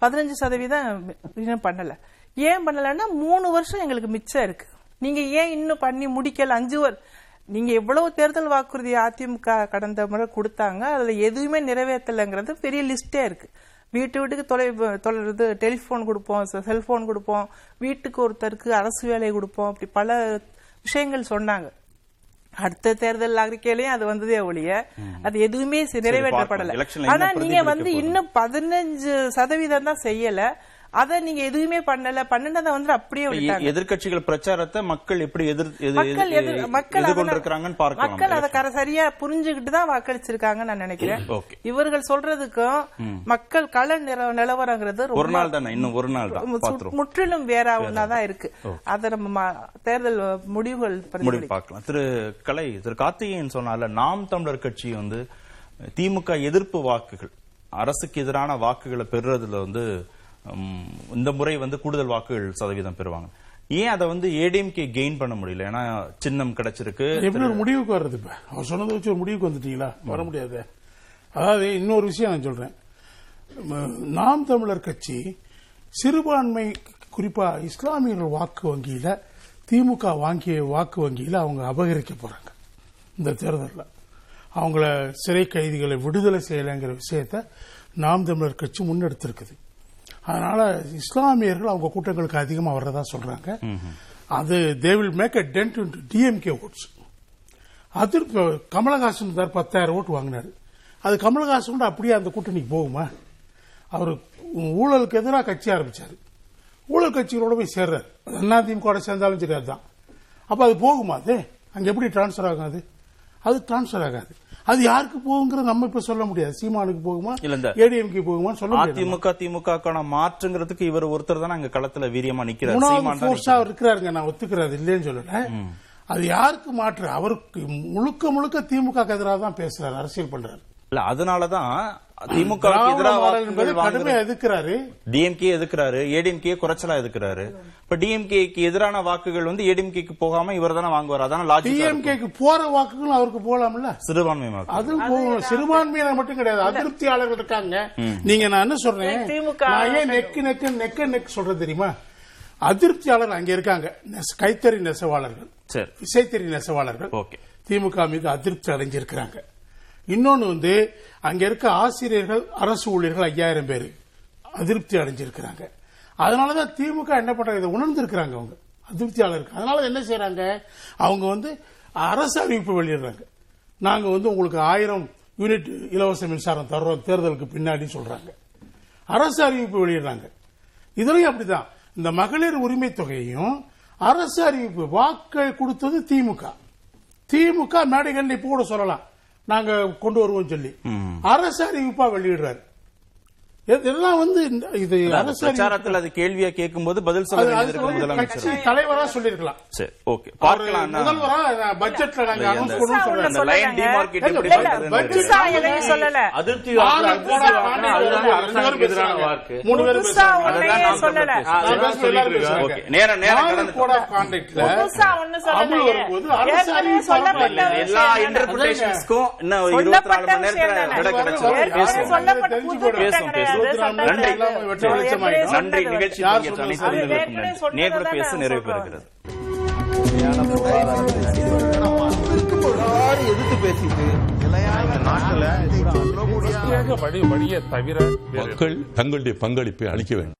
பதினஞ்சு சதவீதம் இன்னும் பண்ணல. ஏன் பண்ணலன்னா மூணு வருஷம் எங்களுக்கு மிச்சம் இருக்கு. நீங்க ஏன் இன்னும் பண்ணி முடிக்கல? அஞ்சு வருஷம் நீங்க எவ்வளவு தேர்தல் வாக்குறுதி அதிமுக கடந்த முறை கொடுத்தாங்க அதுல எதுவுமே நிறைவேற்றலைங்கிறது பெரிய லிஸ்டே இருக்கு. வீட்டு வீட்டுக்கு தொலை தொலை இது டெலிஃபோன் கொடுப்போம் செல்போன் கொடுப்போம். வீட்டுக்கு ஒருத்தருக்கு அரசு வேலை கொடுப்போம். அப்படி பல விஷயங்கள் சொன்னாங்க. அடுத்த தேர்தல் அறிக்கையிலயும் அது வந்ததே ஒழிய அது எதுவுமே நிறைவேற்றப்படல. ஆனா நீங்க வந்து. இன்னும் பதினஞ்சு சதவீதம் தான் செய்யல. அதை நீங்க எதுவுமே பண்ணல. பண்ணுனதை வந்து அப்படியே விட்டாங்க எதிர்க்கட்சிகள் பிரச்சாரத்தை மக்கள் எப்படி எதிர் எது- மக்கள் மக்கள் அதை சரியா புரிஞ்சுக்கிட்டு தான் வாக்களிச்சிருக்காங்கன்னு நான் நினைக்கிறேன். இவர்கள் சொல்றதுக்கும் மக்கள் கள நிலவரங்கிறது ஒரு நாள் தானே? இன்னும் ஒரு நாள் தான். முற்றிலும் வேற ஒன்னாதான் இருக்கு. அதை நம்ம தேர்தல் முடிவுகள் முடிவு. பார்க்கலாம். திரு கலை திரு கார்த்திகேயன் சொன்னால நாம் தமிழர் கட்சி வந்து திமுக எதிர்ப்பு வாக்குகள் அரசுக்கு எதிரான வாக்குகளை பெறுறதுல வந்து இந்த முறை வந்து கூடுதல் வாக்குகள் சதவீதம் பெறுவாங்க. ஏன் அதை வந்து ஏடிஎம்கே கெயின் பண்ண முடியல? ஏன்னா சின்னம் கிடைச்சிருக்கு. எப்படி ஒரு முடிவுக்கு வர்றது இப்ப? அவர் சொன்னதை வச்சு ஒரு முடிவுக்கு வந்துட்டீங்களா? வர முடியாது. அதாவது இன்னொரு விஷயம் நான் சொல்றேன். நாம் தமிழர் கட்சி சிறுபான்மை குறிப்பா இஸ்லாமியர்கள் வாக்கு வங்கியில திமுக வாங்கிய வாக்கு வங்கியில அவங்க அபகரிக்க போறாங்க. இந்த தேர்தலில். அவங்கள சிறை கைதிகளை விடுதலை செய்யலைங்கிற விஷயத்த நாம் தமிழர் கட்சி முன்னெடுத்திருக்குது. அதனால இஸ்லாமியர்கள் அவங்க கூட்டங்களுக்கு அதிகமாக வர்றதா சொல்றாங்க. அது they will make a dent DMK votes அது கமலஹாசன் சார் பத்தாயிரம் ஓட்டு வாங்கினாரு. அது கமலஹாசன் கூட அப்படியே அந்த கூட்டணிக்கு போகுமா? அவர் ஊழலுக்கு எதிராக கட்சி ஆரம்பிச்சார். ஊழல் கட்சிகளோட போய் சேர்றாரு. அண்ணா திமுக சேர்ந்தாலும் சரி அதுதான். அப்போ அது போகுமா அது? அங்கே எப்படி டிரான்ஸ்ஃபர் ஆகும் அது? அது டிரான்ஸ்ஃபர் ஆகாது. அது யாருக்கு போகுங்கிறது நம்ம இப்ப சொல்ல முடியாது. சீமானுக்கு போகுமா? இல்ல, ஏடிஎம்கே போகுமான்னு சொல்ல அதிமுக திமுகக்கான மாற்றுங்கிறதுக்கு இவர் ஒருத்தர் தானே அங்க களத்துல வீரியமா நிக்கிறார். அவர் இருக்கிறாருங்க நான் ஒத்துக்கிறது இல்லைன்னு சொல்லல. அது யாருக்கு மாற்று? அவருக்கு முழுக்க முழுக்க திமுக எதிராக தான் பேசுறாரு அரசியல் பண்றாரு. இல்ல அதனாலதான் திமுக வாக்குகள் கடுமையா எதிர்க்கிறாரு. டிஎம்கே எதுக்குறாரு ஏடிஎம்கே குறைச்சலா எதுக்குறாரு இப்ப டிஎம்கேக்கு எதிரான வாக்குகள் வந்து ஏடிஎம்கேக்கு போகாம இவர் தானே வாங்குவார். அதான லாஜிக் டிஎம்கேக்கு போற வாக்குகளும் அவருக்கு போலாம்ல? சிறுபான்மை வாக்கு போகும் சிறுபான்மையினர் மட்டும் கிடையாது. அதிருப்தியாளர்கள் இருக்காங்க. நீங்க நான் என்ன சொல்றேன்? திமுக நான் ஏன் நெக்கு நெக்கு நெக்க நெக் சொல்றது தெரியுமா? அதிருப்தியாளர் அங்க இருக்காங்க. கைத்தறி நெசவாளர்கள். சரி. விசைத்தறி நெசவாளர்கள். ஓகே. திமுக மீது அதிருப்தி அடைஞ்சிருக்கிறாங்க. இன்னொன்னு வந்து அங்க இருக்க ஆசிரியர்கள் அரசு ஊழியர்கள் ஐயாயிரம் பேர். அதிருப்தி அடைஞ்சிருக்கிறாங்க. அதனாலதான் திமுக என்ன பண்றாங்க? இதை உணர்ந்திருக்கிறாங்க அவங்க. அதிருப்தியாளருக்கு அதனால என்ன செய்யறாங்க அவங்க வந்து அரசு அறிவிப்பு வெளியிடுறாங்க. நாங்க வந்து உங்களுக்கு ஆயிரம் யூனிட் இலவச மின்சாரம் தர்றோம் தேர்தலுக்கு பின்னாடி சொல்றாங்க. அரசு அறிவிப்பு வெளியிடுறாங்க. இதுலயும் அப்படிதான். இந்த மகளிர் உரிமை தொகையையும் அரசு அறிவிப்பு வாக்கு கொடுத்தது திமுக. திமுக மேடைகள் இப்ப கூட சொல்லலாம். நாங்க கொண்டு வருவோம் சொல்லி. அரசு அறிவிப்பா வெளியிடுறாரு. இதெல்லாம் வந்து இந்த- இது பிரச்சாரத்துல அது கேள்வியா கேட்கும்போது பதில் சொல்ல கட்சி தலைவரா சொல்லிருக்கலாம் சரி ஓகே. பார்க்கலாம். முதல்வரா பட்ஜெட்ல நாங்க அனௌன்ஸ் பண்ணுவோம் லைன். டிமார்க்கெட் எப்படி சொல்லல. அதிருப்தி அரசாங்கத்துக்கு எதிரான. வாக்கு. மூணு பேர் சொல்லல. ஓகே. மாடல் கடந்து கோட் ஆஃப் கான்டக்ட்ல அமல். வரும்போது. எல்லா. இன்டர்பிரேஷன்ஸ்க்கும் இன்னும் ஒரு இருபத்தி நாலு சொல்லப்பட்ட மணி நேரத்துல. விட பேசுவோம். புது பேசுவோம், நன்றி. நிகழ்ச்சி பேச நிறைவு. பெறுகிறது. எதிர்த்து பேசிட்டு தவிர மக்கள் தங்களுடைய பங்களிப்பை அளிக்க வேண்டும்.